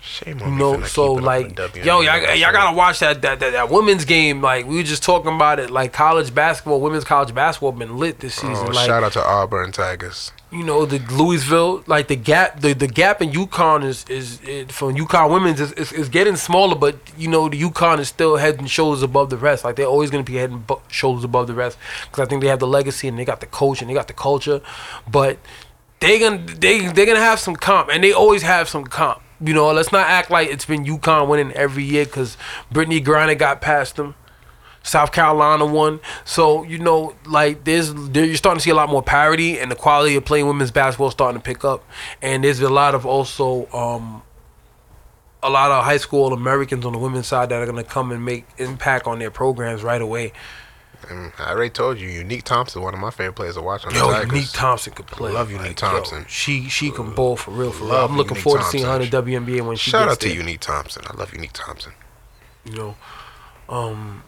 Shame on You me. know, so like, yo, y'all, y'all gotta watch that, that that that women's game. Like we were just talking about it. Like college basketball, women's college basketball been lit this season. Oh, like shout out to Auburn Tigers. You know the Louisville, like the gap, the, the gap in UConn is is from UConn women's is, is, is getting smaller, but you know the UConn is still head and shoulders above the rest. Like they're always gonna be head and shoulders above the rest because I think they have the legacy and they got the coach and they got the culture, but they gonna they they're gonna have some comp and they always have some comp. You know, let's not act like it's been UConn winning every year because Brittney Griner got past them. South Carolina won. So you know, like there's there, you're starting to see a lot more parity, and the quality of playing women's basketball is starting to pick up. And there's a lot of also um, a lot of high school Americans on the women's side that are gonna come and make impact on their programs right away. And I already told you, Unique Thompson, one of my favorite players to watch on Yo, the Tigers. Unique Thompson could play. Love Unique yo, Thompson. she she can ball for real, for real. Love I'm looking Unique forward to seeing her in the WNBA when she Shout gets out to there. Unique Thompson. I love Unique Thompson. you know. Um,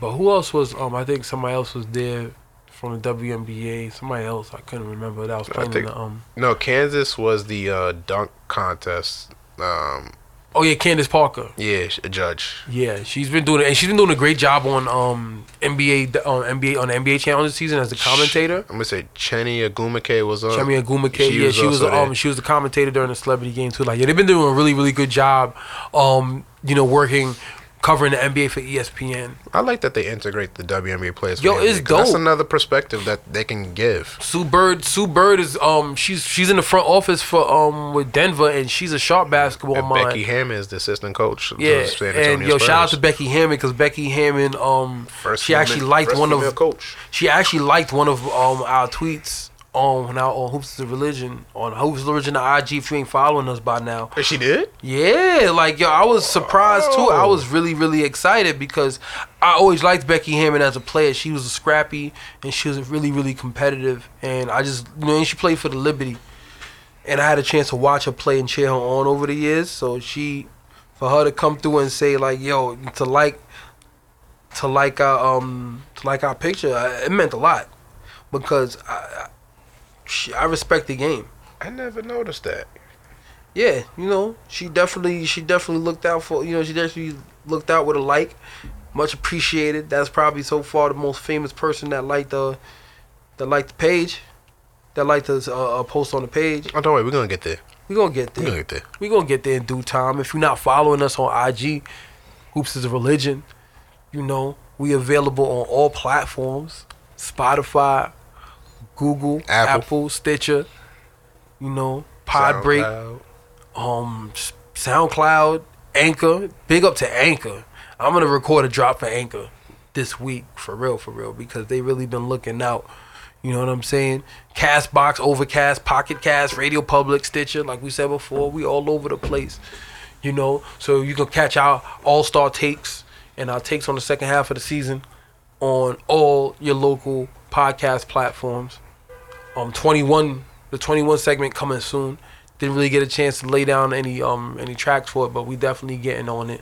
but who else was? Um, I think somebody else was there from the WNBA. Somebody else I couldn't remember that was I playing in think- the um. No, Kansas was the uh, dunk contest. Um, Oh yeah, Candace Parker. Yeah, a judge. Yeah, she's been doing it, and she's been doing a great job on um NBA on NBA on the NBA channel this season as the commentator. I'm gonna say Chiney Ogwumike was on. Chiney Ogwumike, yeah, she was um she was the commentator during the celebrity game too. Like yeah, they've been doing a really really good job, um you know working covering the NBA for ESPN. I like that they integrate the WNBA players. Yo, it's NBA, 'cause That's another perspective that they can give. Sue Bird, Sue Bird is um she's she's in the front office for um with Denver and she's a sharp basketball And mind. Becky Hammon is the assistant coach. yeah, and yo, shout out to Becky Hammon because Becky Hammon um First she actually liked one of coach. she actually liked one of um our tweets on now on Hoops is a Religion on Hoops a Religion the IG if you ain't following us by now. And she did. Yeah, like yo, I was surprised too. I Oh. was really, really excited because I always liked Becky Hammon as a player. She was scrappy and she was really, really competitive. And I just, you know, and she played for the Liberty. And I had a chance to watch her play and cheer her on over the years. So she, for her to come through and say like, yo, to like, to like our, um, to like our picture, it meant a lot because I, she, I respect the game. I never noticed that. Yeah, you know, she definitely she definitely looked out for you know she definitely looked out with a like, much appreciated. That's probably so far the most famous person that liked the that liked the page, that liked the uh, uh, post on the page. Oh, don't worry, we're gonna get there. We gonna get there. We're gonna get there. We gonna get there in due time. If you're not following us on IG, Hoops is a religion. You know, we available on all platforms: Spotify, Google, Apple. Apple Stitcher. You know, Podbreak SoundCloud. um SoundCloud, Anchor. Big up to Anchor. I'm gonna record a drop for Anchor this week for real, for real, because they really been looking out. You know what I'm saying? Castbox, Overcast, Pocket Cast, Radio Public, Stitcher. Like we said before, we all over the place. You know, so you can catch our All Star takes and our takes on the second half of the season on all your local podcast platforms. Um, 21, the 21 segment coming soon. Didn't really get a chance to lay down any um any tracks for it, but we definitely getting on it.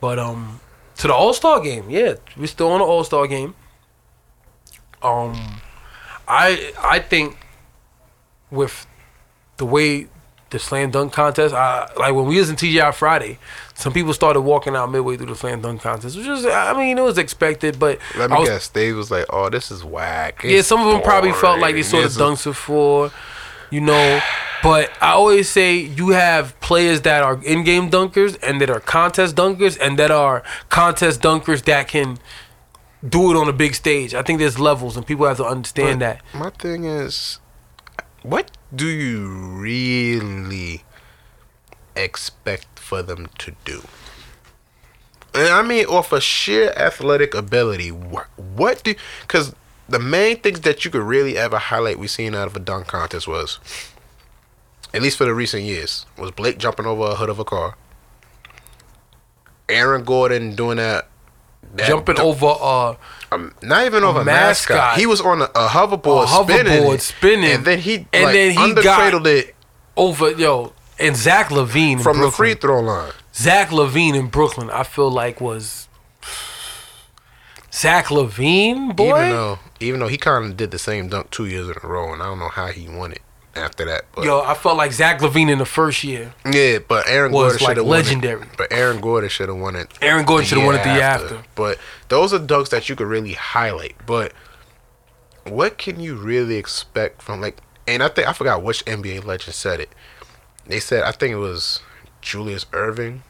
But um, to the All Star game, yeah, we're still on the All Star game. Um, I I think with the way the slam dunk contest, I like when we was in TGI Friday, some people started walking out midway through the slam dunk contest, which is I mean it was expected, but Let me I was, guess. Was like, "Oh, this is whack." yeah, some of them probably felt like they boring. saw the It's dunks before, you know. But I always say you have players that are in-game dunkers and that are contest dunkers and that are contest dunkers that can do it on a big stage. I think there's levels and people have to understand But that. My thing is, what do you really expect for them to do? And I mean, off of sheer athletic ability, what, what do? Because the main things that you could really ever highlight we've seen out of a dunk contest was, at least for the recent years, was Blake jumping over a hood of a car. Aaron Gordon doing that. that Jumping dunk- over uh um, not even over a mascot. mascot. He was on a, a hoverboard, A hoverboard spinning, spinning. and then he And like, then he got- undercradled it over yo and Zach LaVine in from the free throw line. Zach LaVine in Brooklyn, I feel like was Zach LaVine, boy. Even though, even though he kind of did the same dunk two years in a row, and I don't know how he won it after that. But Yo, I felt like Zach LaVine in the first year. yeah, but Aaron Was, Gordon should like, have legendary. Won it. But Aaron Gordon should have won it. Aaron Gordon should have won it the year year after. But those are dunks that you could really highlight. But what can you really expect from like? And I think I forgot which NBA legend said it. They said I think it was Julius Erving.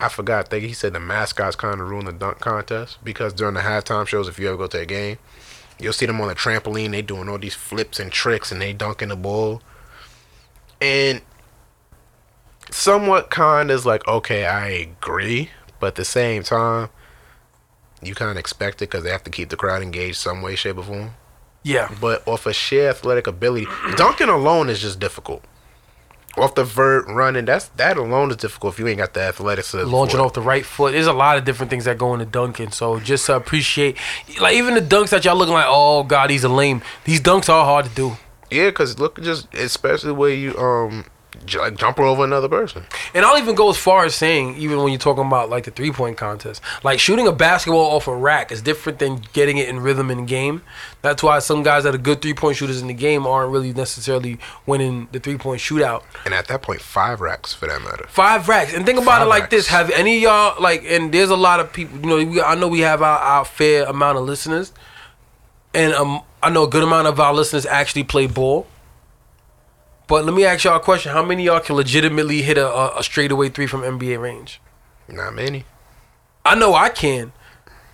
I forgot. I think he said the mascots kind of ruined the dunk contest because during the halftime shows, if you ever go to a game, you'll see them on the trampoline. They doing all these flips and tricks and they dunking the ball. And somewhat kind is like, okay, I agree, but at the same time, you kind of expect it because they have to keep the crowd engaged some way, shape, or form. Yeah. But off of sheer athletic ability, dunking alone is just difficult. Off the vert running, that's that alone is difficult if you ain't got the athleticism. Launching off the right foot. There's a lot of different things that go into dunking. So just to appreciate, like even the dunks that y'all looking like, oh god, these are lame. These dunks are hard to do. Yeah, cause look, just especially where you um j- like jumper over another person. And I'll even go as far as saying, even when you're talking about like the three point contest, like shooting a basketball off a rack is different than getting it in rhythm in the game. That's why some guys that are good three point shooters in the game aren't really necessarily winning the three point shootout. And at that point, five racks for that matter. Five racks. And think about Five it like this. Have any of y'all like? And there's a lot of people. You know, we, I know we have our, our fair amount of listeners, and um, I know a good amount of our listeners actually play ball. But let me ask y'all a question: How many of y'all can legitimately hit a, a, a straightaway three from NBA range? Not many. I know I can,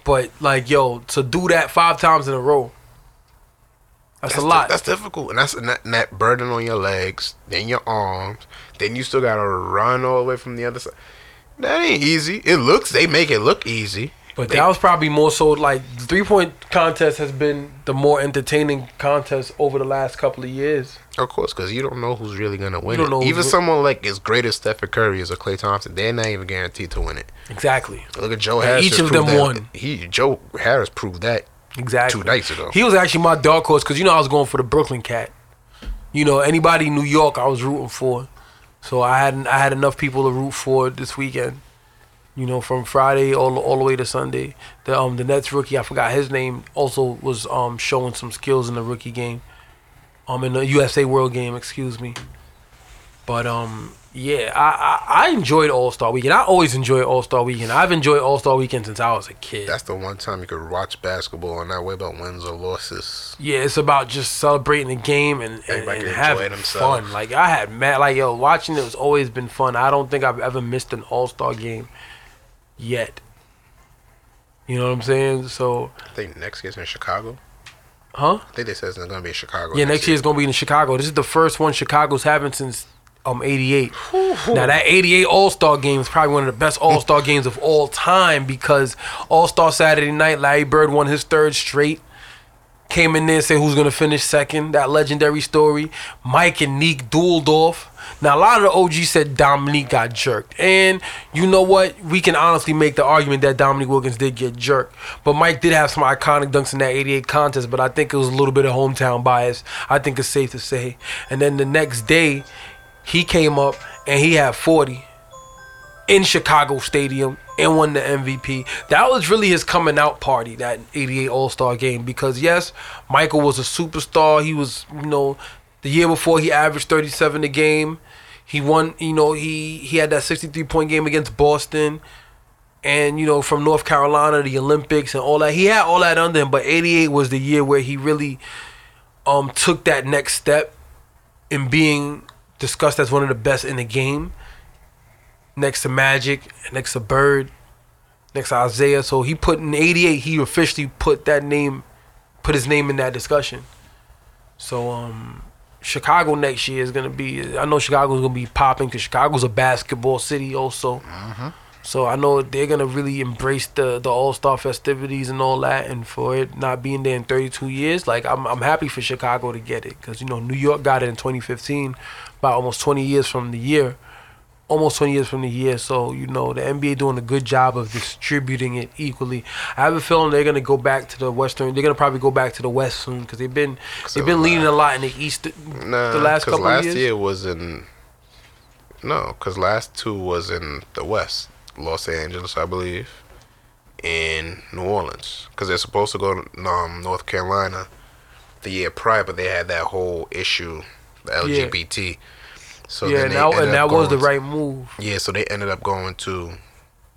but like yo, to do that five times in a row, that's, a di- lot. that's difficult, and that's and that, and that burden on your legs, then your arms, then you still gotta run all the way from the other side. That ain't easy. It looks they make it look easy. But They- that was probably more so like the three point contest has been the more entertaining contest over the last couple of years. Of course, because you don't know who's really gonna win. Even someone like as great as Stephen Curry is or Klay Thompson, they're not even guaranteed to win it. Exactly. Look at Joe And Harris. each of them that- won. He Joe Harris proved that Exactly. two nights ago. He was actually my dark horse because you know I was going for the Brooklyn Cat. You know anybody in New York I was rooting for, so I had I had enough people to root for this weekend. You know from Friday all all the way to Sunday. The um the Nets rookie I forgot his name also was um showing some skills in the rookie game, um in the USA World game excuse me. But um yeah I I, I enjoyed All Star Weekend. I always enjoy All Star Weekend. I've enjoyed All Star Weekend since I was a kid. That's the one time you could watch basketball and not worry about wins or losses. Yeah, it's about just celebrating the game and, and, and having themselves. fun. Like I had mad, like yo, watching it has always been fun. I don't think I've ever missed an All Star game yet. You know what I'm saying? So, I think next year's in Chicago. huh? I think they said it's gonna be in Chicago. Yeah, next year's gonna be in Chicago. This is the first one Chicago's having since um '88. Now that '88 All Star game is probably one of the best All Star games of all time because All Star Saturday Night, Larry Bird won his third straight. Came in there and said who's gonna finish second. That legendary story. Mike and Neek dueled off. Now a lot of the OGs said Dominique got jerked, and you know what? We can honestly make the argument that Dominique Wilkins did get jerked, but Mike did have some iconic dunks in that '88 contest. But I think it was a little bit of hometown bias. I think it's safe to say. And then the next day, he came up and he had 40 in Chicago Stadium and won the MVP. That was really his coming out party, that 88 All Star game. Because, yes, Michael was a superstar. He was, you know, the year before he averaged 37 a game. He won, you know, he, he had that 63 point game against Boston. And, you know, from North Carolina, the Olympics and all that. He had all that under him. But 88 was the year where he really um, took that next step in being discussed as one of the best in the game next to Magic, next to Bird, next to Isaiah. So he put in '88. He officially put that name, put his name in that discussion. So um, Chicago next year is gonna be. I know Chicago's gonna be popping because Chicago's a basketball city also. So I know they're gonna really embrace the the All Star festivities and all that, and for it not being there in 32 years, like I'm I'm happy for Chicago to get it because you know New York got it in 2015, about almost 20 years from the year, almost 20 years from the year. So you know the NBA doing a good job of distributing it equally. I have a feeling they're gonna go back to the Western. They're gonna probably go back to the West soon because they've been they've been leaning a lot in the East Nah, the last couple last of years. Last year was in. No, because last two was in the West, Los Angeles, I believe, and New Orleans. Because they're supposed to go to um, North Carolina the year prior, but they had that whole issue, the Yeah. So yeah, and that, and that was the right move. Yeah, so they ended up going to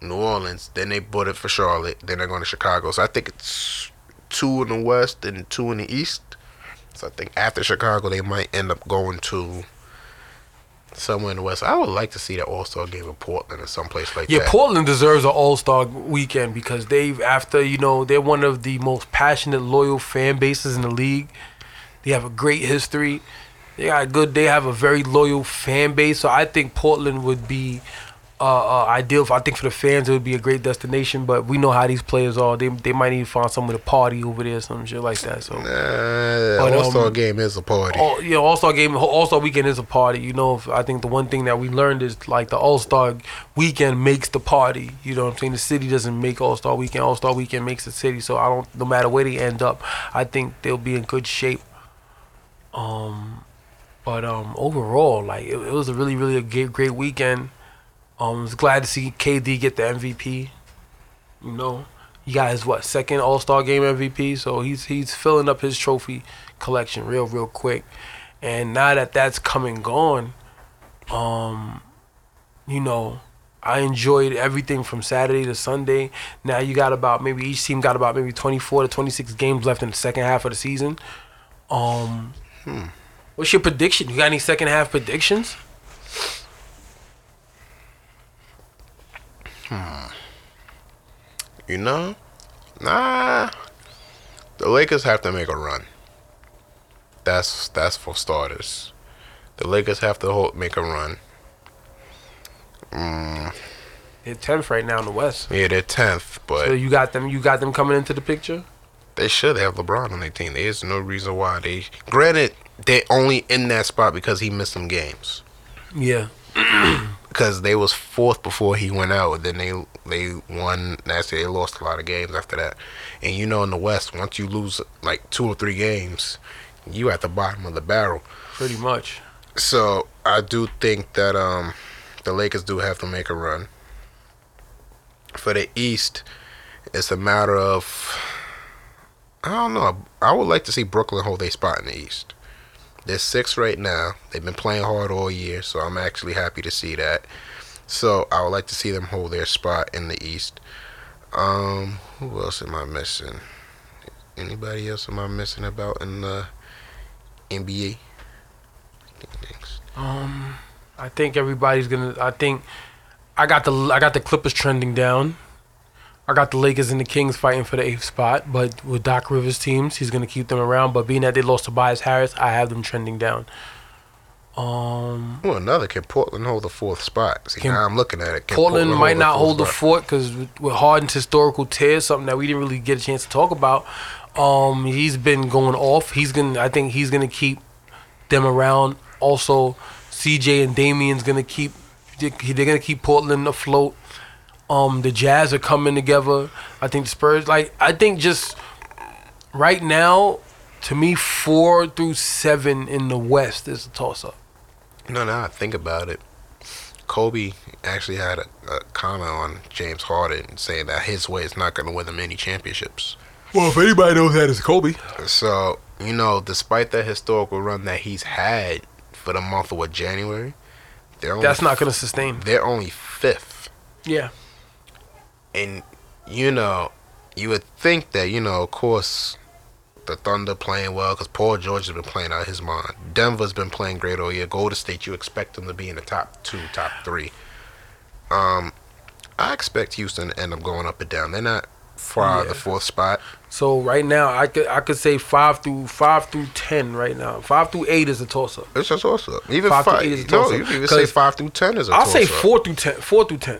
New Orleans. Then they bought it for Charlotte. Then they're going to Chicago. So I think it's two in the West and two in the East. So I think after Chicago, they might end up going to somewhere in the West. I would like to see the All Star game in Portland or someplace like Yeah, that. Yeah, Portland deserves an All Star weekend because they've after you know they're one of the most passionate, loyal fan bases in the league. They have a great history. They got good. They have a very loyal fan base. So I think Portland would be uh, uh, ideal. For, I think for the fans, it would be a great destination. But we know how these players are. They they might need to find somewhere to party over there, some shit like that. So. Nah, All Star um, game is a party. All, know, All Star game, All Star weekend is a party. You know, I think the one thing that we learned is like the All Star weekend makes the party. You know what I'm saying? The city doesn't make All Star weekend. All Star weekend makes the city. So I don't. No matter where they end up, I think they'll be in good shape. Um, But um, overall, like it, it was a really, really a great, great weekend. Um, I was glad to see KD get the MVP. You know, he got his what second All Star Game MVP, so he's he's filling up his trophy collection real, real quick. And now that that's come and gone, um, you know, I enjoyed everything from Saturday to Sunday. Now you got about maybe each team got about maybe 24 to 26 games left in the second half of the season. Um, what's your prediction? You got any second half predictions? Hmm. You know, nah. The Lakers have to make a run. That's that's for starters. The Lakers have to hold, make a run. Mm, They're 10th right now in the West. yeah, they're tenth, but So you got them. You got them coming into the picture. They should have LeBron on their team. There's no reason why they. Granted, they're only in that spot because he missed some games. Yeah. (clears throat) Because they was fourth before he went out. Then they they won. That's it. They lost a lot of games after that. And you know, in the West, once you lose like two or three games, you at the bottom of the barrel. Pretty much. So I do think that um the Lakers do have to make a run. For the East, it's a matter of I don't know. I would like to see Brooklyn hold their spot in the East. They're six right now. They've been playing hard all year, so I'm actually happy to see that. So I would like to see them hold their spot in the East. Um, who else am I missing? Anybody else am I missing about in the NBA? Um, I think everybody's gonna. I think I got the I got the Clippers trending down. I got the Lakers and the Kings fighting for the eighth spot, but with Doc Rivers' teams, he's gonna keep them around. But being that they lost Tobias Harris, I have them trending down. Um, Well, another can Portland hold the fourth spot? See, Can- now I'm looking at it. Can Portland, might the not hold the fort because with, with Harden's historical tears, something that we didn't really get a chance to talk about. Um, he's been going off. He's gonna. I think he's gonna keep them around. Also, CJ and Damian's gonna keep. they- They're gonna keep Portland afloat. Um, the Jazz are coming together. I think the Spurs. Like I think just right now, to me, four through seven in the West is a toss up. No, no, I think about it. Kobe actually had a, a comment on James Harden saying that his way is not going to win them any championships. Well, if anybody knows that, it's Kobe. So, you know, despite the historical run that he's had for the month of what, January, they're only, That's not gonna sustain. they're only fifth. Yeah. And, you know, you would think that, you know, of course, the Thunder playing well because Paul George has been playing out of his mind. Denver's been playing great all year. Golden State, you expect them to be in the top two, top three. Um, I expect Houston to end up going up and down. They're not far out of the fourth spot. So right now, I could I could say five through five through ten right now. Five through eight is a toss up. It's a toss up. even Five five. to eight is a toss-up. you can even say five through ten is a I'll toss say four through ten. Four through ten.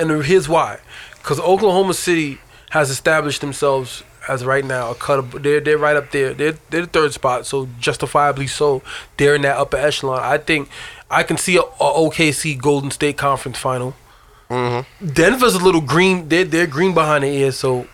And here's why: because Oklahoma City has established themselves as right now a cut. Of, they're they're right up there. They're they're the third spot, so justifiably so. They're in that upper echelon. I think I can see a, a OKC Golden State Conference final. Mm-hmm. Denver's a little green. They're they're green behind the ears, so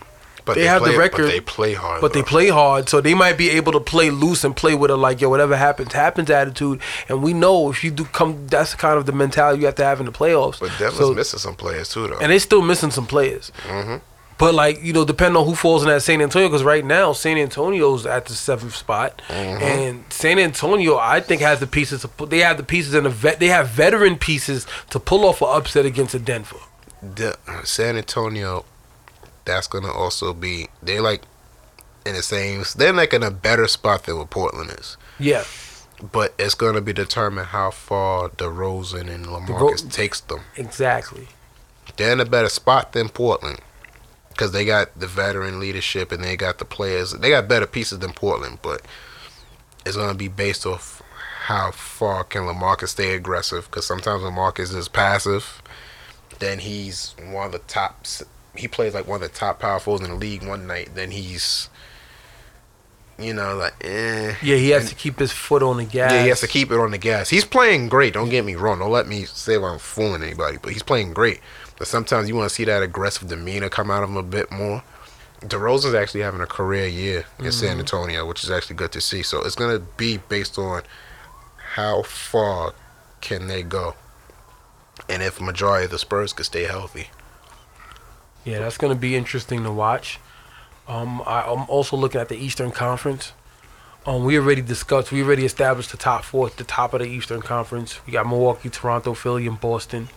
But they have the record, But they play hard. but they play hard, so they might be able to play loose and play with a like yo, whatever happens, happens attitude. And we know if you do come, that's kind of the mentality you have to have in the playoffs. But Denver's So- missing some players too, though. and they're still missing some players. Mhm. But like you know, depending on who falls in that San Antonio, because right now San Antonio's at the seventh spot, Mm-hmm. and San Antonio I think has the pieces to put. They have the pieces and the vet. They have veteran pieces to pull off an upset against a Denver. De- San Antonio, that's gonna also be. They're like in the same. They're like in a better spot than what Portland is. Yeah, But it's gonna be determined how far DeRozan and LaMarcus takes them. exactly. They're in a better spot than Portland because they got the veteran leadership and they got the players. They got better pieces than Portland, but it's gonna be based off how far can Lamarcus stay aggressive. Because sometimes Lamarcus is passive, then he's one of the tops. He plays like one of the top power in the league one night. Then he's, you know, like eh. Yeah, he has And- to keep his foot on the gas. yeah, he has to keep it on the gas. He's playing great. Don't get me wrong. Don't let me say I'm fooling anybody, but he's playing great. But sometimes you want to see that aggressive demeanor come out of him a bit more. DeRozan's actually having a career year in San Antonio, which is actually good to see. So it's gonna be based on how far can they go? And if majority of the Spurs could stay healthy. Yeah, that's going to be interesting to watch. Um, I, I'm also looking at the Eastern Conference. Um, we already discussed, we already established the top four at the top of the Eastern Conference. We got Milwaukee, Toronto, Philly, and Boston.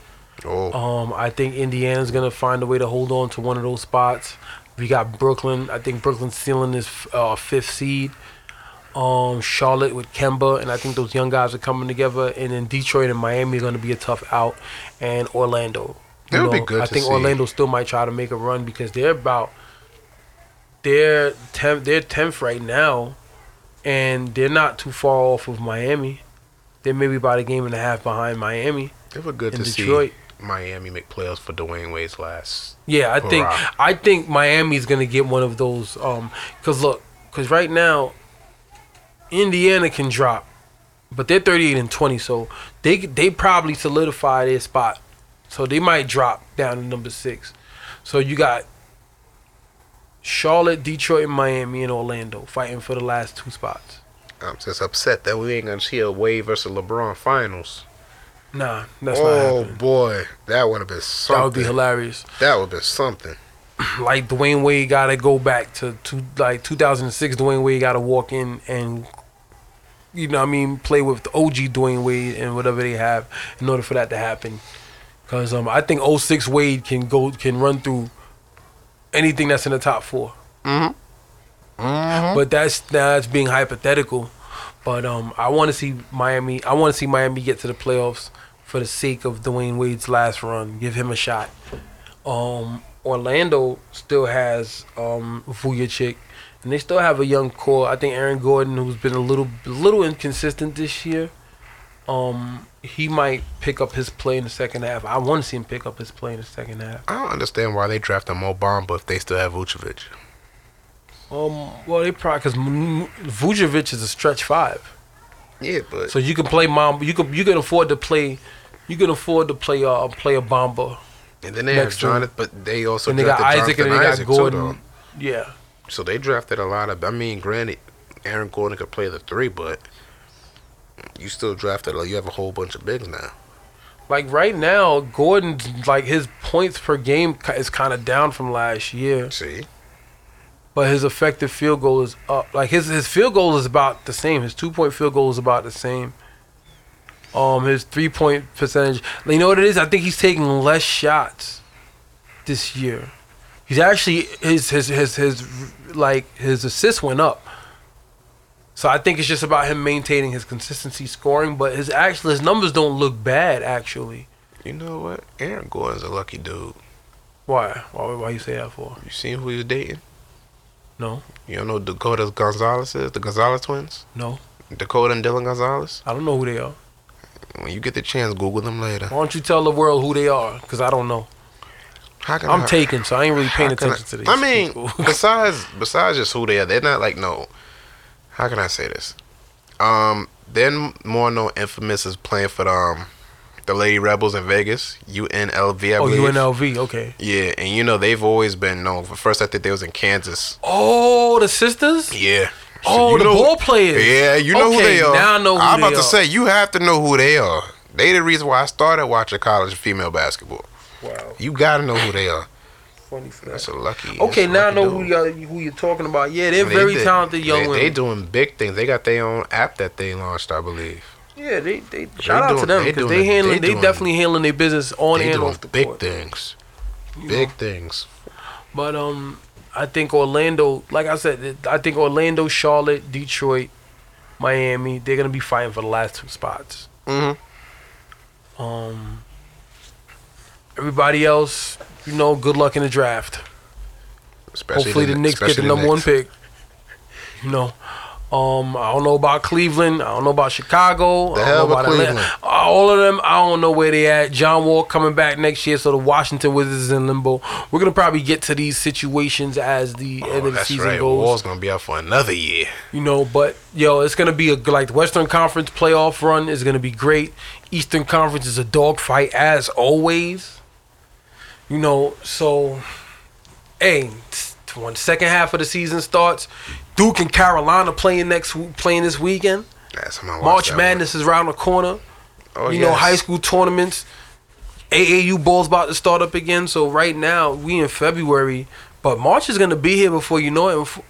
Oh, Um, I think Indiana's gonna find a way to hold on to one of those spots. We got Brooklyn. I think Brooklyn's ceiling is uh, fifth seed. Um, Charlotte with Kemba, and I think those young guys are coming together. And then Detroit and Miami are gonna be a tough out, and Orlando. That would be good I think see. Orlando still might try to make a run because they're about they're tenth they're tenth right now, and they're not too far off of Miami. They're maybe about a game and a half behind Miami it was good to Detroit. see Miami make playoffs for Dwyane Wade's last. Yeah, I think I think Miami's gonna get one of those. Um, cause look, cause right now, Indiana can drop, but they're thirty eight and twenty, so they they probably solidify their spot. So they might drop down to number six. So you got Charlotte, Detroit, Miami, and Orlando fighting for the last two spots. I'm just upset that we ain't gonna see a Wade versus LeBron finals. Nah, that's not oh boy, that would have been something. That would be hilarious. That would have been something. (clears throat) like Dwyane Wade got to go back to, to like 2006. Dwyane Wade got to walk in and you know what I mean play with the OG Dwyane Wade and whatever they have in order for that to happen. Cause um I think 06 Wade can go can run through anything that's in the top 4 Mhm. Mhm. But that's that's being hypothetical. But um I want to see Miami. I want to see Miami get to the playoffs for the sake of Dwyane Wade's last run. Give him a shot. Um, Orlando still has um, Vucevic, and they still have a young core. I think Aaron Gordon, who's been a little little inconsistent this year, um, he might pick up his play in the second half. I want to see him pick up his play in the second half. I don't understand why they drafted Mo Bamba if they still have Vucevic. Um, well, they probably because Vucevic is a stretch five, Yeah, but so you can play mom. You can you can afford to play. You can afford to play uh play a Bamba, and then they have. Jonathan, but they also and they got Isaac and Jonathan then they got Isaac too, Gordon. though. yeah, So they drafted a lot of. I mean, granted, Aaron Gordon could play the three, but you still drafted. Like, you have a whole bunch of bigs now. like right now, Gordon's like his points per game is kind of down from last year. See, but his effective field goal is up. Like his his field goal is about the same. His two point field goal is about the same. Um, his three point percentage. You know what it is? I think he's taking less shots this year. He's actually his his his his like his assists went up. So I think it's just about him maintaining his consistency scoring, but his actual his numbers don't look bad actually. you know what? Aaron Gordon's a lucky dude. Why? Why? Why you say that for? You seen who he was dating? No, You don't know who Dakota Gonzalez is? The Gonzalez twins? no, Dakota and Dylan Gonzalez? I don't know who they are. When you get the chance, Google them later. Why don't you tell the world who they are? Because I don't know. How can I'm I, taken, so I ain't really paying attention to these. I mean, (laughs) besides besides just who they are, they're not like no. How can I say this? Um, they're more known infamous is playing for the um, the Lady Rebels in Vegas, UNLV, I oh, believe. UNLV, okay. Yeah, and you know they've always been known. For first, I think they was in Kansas. Oh, the sisters. Yeah. Oh, the know- ball players. Yeah, you know who they are. now I know who I'm about to say you have to know who they are. They the reason why I started watching college female basketball. Wow, You gotta know who they are. Funny for That's a lucky. Okay, now I know dude. who y'all, who you're talking about. Yeah, they're They very did- talented young they, women. They doing big things. They got their own app that they launched, I believe. yeah, they they shout out doing- to them because they handling they they, doing- definitely handling their business on they and doing off the big court. things. you Big know. things. But um, I think Orlando, like I said, I think Orlando, Charlotte, Detroit, Miami, they're gonna be fighting for the last two spots. Mm-hmm. Um, everybody else, you know, good luck in the draft. Especially Hopefully the, Knicks get the especially number one pick. You know, um, I don't know about Cleveland. I don't know about Chicago. The I hell don't know about Atlanta. Cleveland. All of them, I don't know where they at. John Wall coming back next year, so the Washington Wizards is in limbo. We're gonna probably get to these situations as the end Oh, of the season right. goes. Wall's gonna be out for another year. You know, but yo, it's gonna be a like the Western Conference playoff run is gonna be great. Eastern Conference is a dogfight as always. You know, so hey, when the second half of the season starts, Duke and Carolina playing next playing this weekend. Yes, March Madness is around the corner. one. Oh, you know, high school tournaments. AAU ball's about to start up again. So right now we in February, but March is gonna be here before you know it.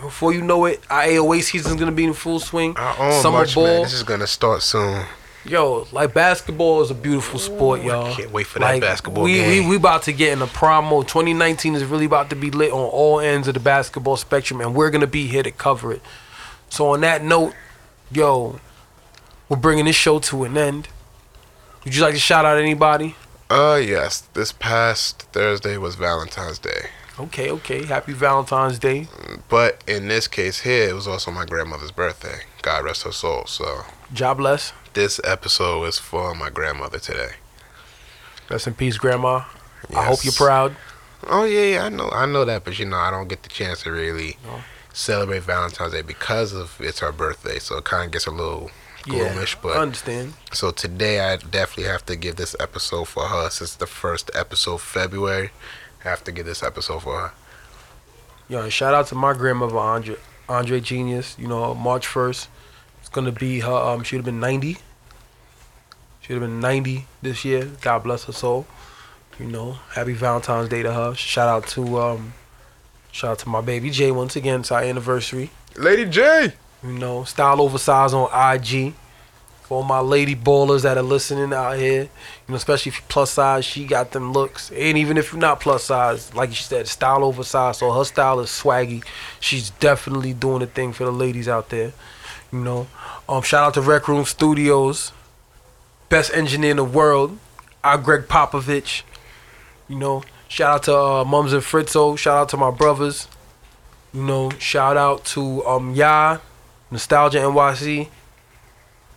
Before, you know it, our AOA season's gonna be in full swing. Our own Summer March ball, Madness is gonna start soon. Yo, like basketball is a beautiful sport, y'all. can't wait for that Like, basketball we, game. We we about to get in a prime mode. 2019 is really about to be lit on all ends of the basketball spectrum, and we're gonna be here to cover it. So on that note, yo, we're bringing this show to an end. Would you like to shout out anybody? Uh, yes. This past Thursday was Valentine's Day, Okay, okay. Happy Valentine's Day. but in this case here, it was also my grandmother's birthday. God rest her soul. So Job bless. This episode is for my grandmother today. Rest in peace, Grandma. I hope you're proud. Oh yeah, yeah, I know, I know that, but you know, I don't get the chance to really No. celebrate Valentine's Day because of it's her birthday, so it kind of gets a little Yeah, gloomish. I But understand. so today, I definitely have to give this episode for her since the first episode February. I have to give this episode for her. Yo, and shout out to my grandmother, Andre, Andre Genius. You know, March 1st. It's going to be her, um, she would have been 90. She would have been 90 this year. God bless her soul. You know, happy Valentine's Day to her. Shout out to, um, shout out to my baby Jay once again. It's our anniversary. Lady J. You know, style oversized on IG. For all my lady ballers that are listening out here, you know, especially if you're plus size, she got them looks. And even if you're not plus size, like you said, style oversized. So her style is swaggy. She's definitely doing a thing for the ladies out there. You know, um, shout out to Rec Room Studios, best engineer in the world, our Greg Popovich. You know, shout out to uh, Mums and Fritzo. Shout out to my brothers. You know, shout out to um Ya, Nostalgia NYC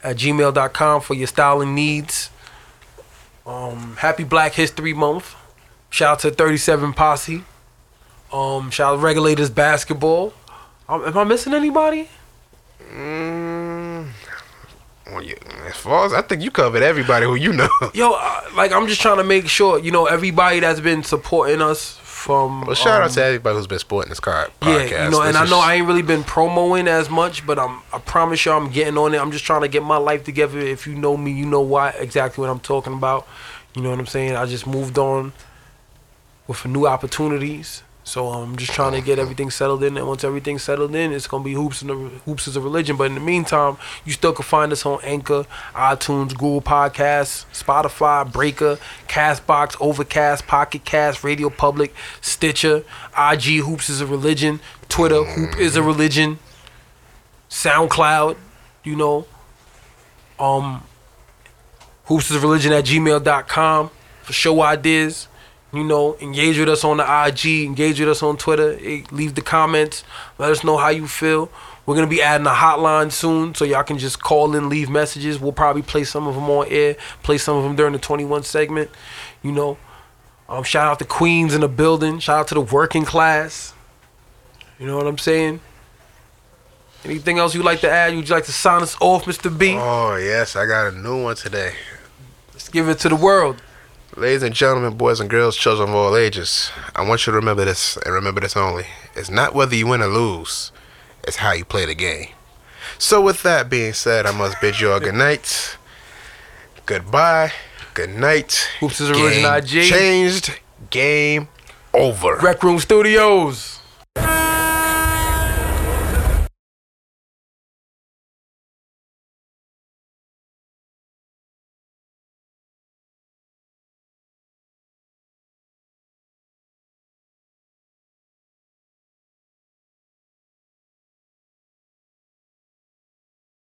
at gmail.com for your styling needs. Um, happy Black History Month. Shout out to 37 Posse. Um, shout out to Regulators Basketball. Um, am I missing anybody? Mm, well, you, as far as I think you covered everybody who you know. Yo, uh, like I'm just trying to make sure, you know, everybody that's been supporting us from. Well, shout out um, to everybody who's been supporting this card podcast. Yeah, you know, and I know I ain't really been promoing as much, but I'm I promise y'all I'm getting on it. I'm just trying to get my life together. If you know me, you know why exactly what I'm talking about. You know what I'm saying? I just moved on with new opportunities. So I'm just trying to get everything settled in, and once everything's settled in, it's gonna be hoops and hoops is a religion. But in the meantime, you still can find us on Anchor, iTunes, Google Podcasts, Spotify, Breaker, Castbox, Overcast, Pocket Cast, Radio Public, Stitcher, IG Hoops is a religion, Twitter Hoop is a religion, SoundCloud, you know, um, Hoops is a religion at gmail.com for show ideas. You know, engage with us on the IG, engage with us on Twitter, eh, leave the comments, let us know how you feel. We're gonna be adding a hotline soon, so y'all can just call in, leave messages. We'll probably play some of them on air, play some of them during the 21 segment. You know, um, shout out to Queens in the building. Shout out to the working class. You know what I'm saying? Anything else you'd like to add? Would you like to sign us off, Mr. B? Oh yes, I got a new one today. Let's give it to the world. Ladies and gentlemen, boys and girls, children of all ages, I want you to remember this and remember this only. It's not whether you win or lose, it's how you play the game. So, with that being said, I must bid you all good night, goodbye, good night. Hoops is Game IG. Changed, game over. Rec Room Studios.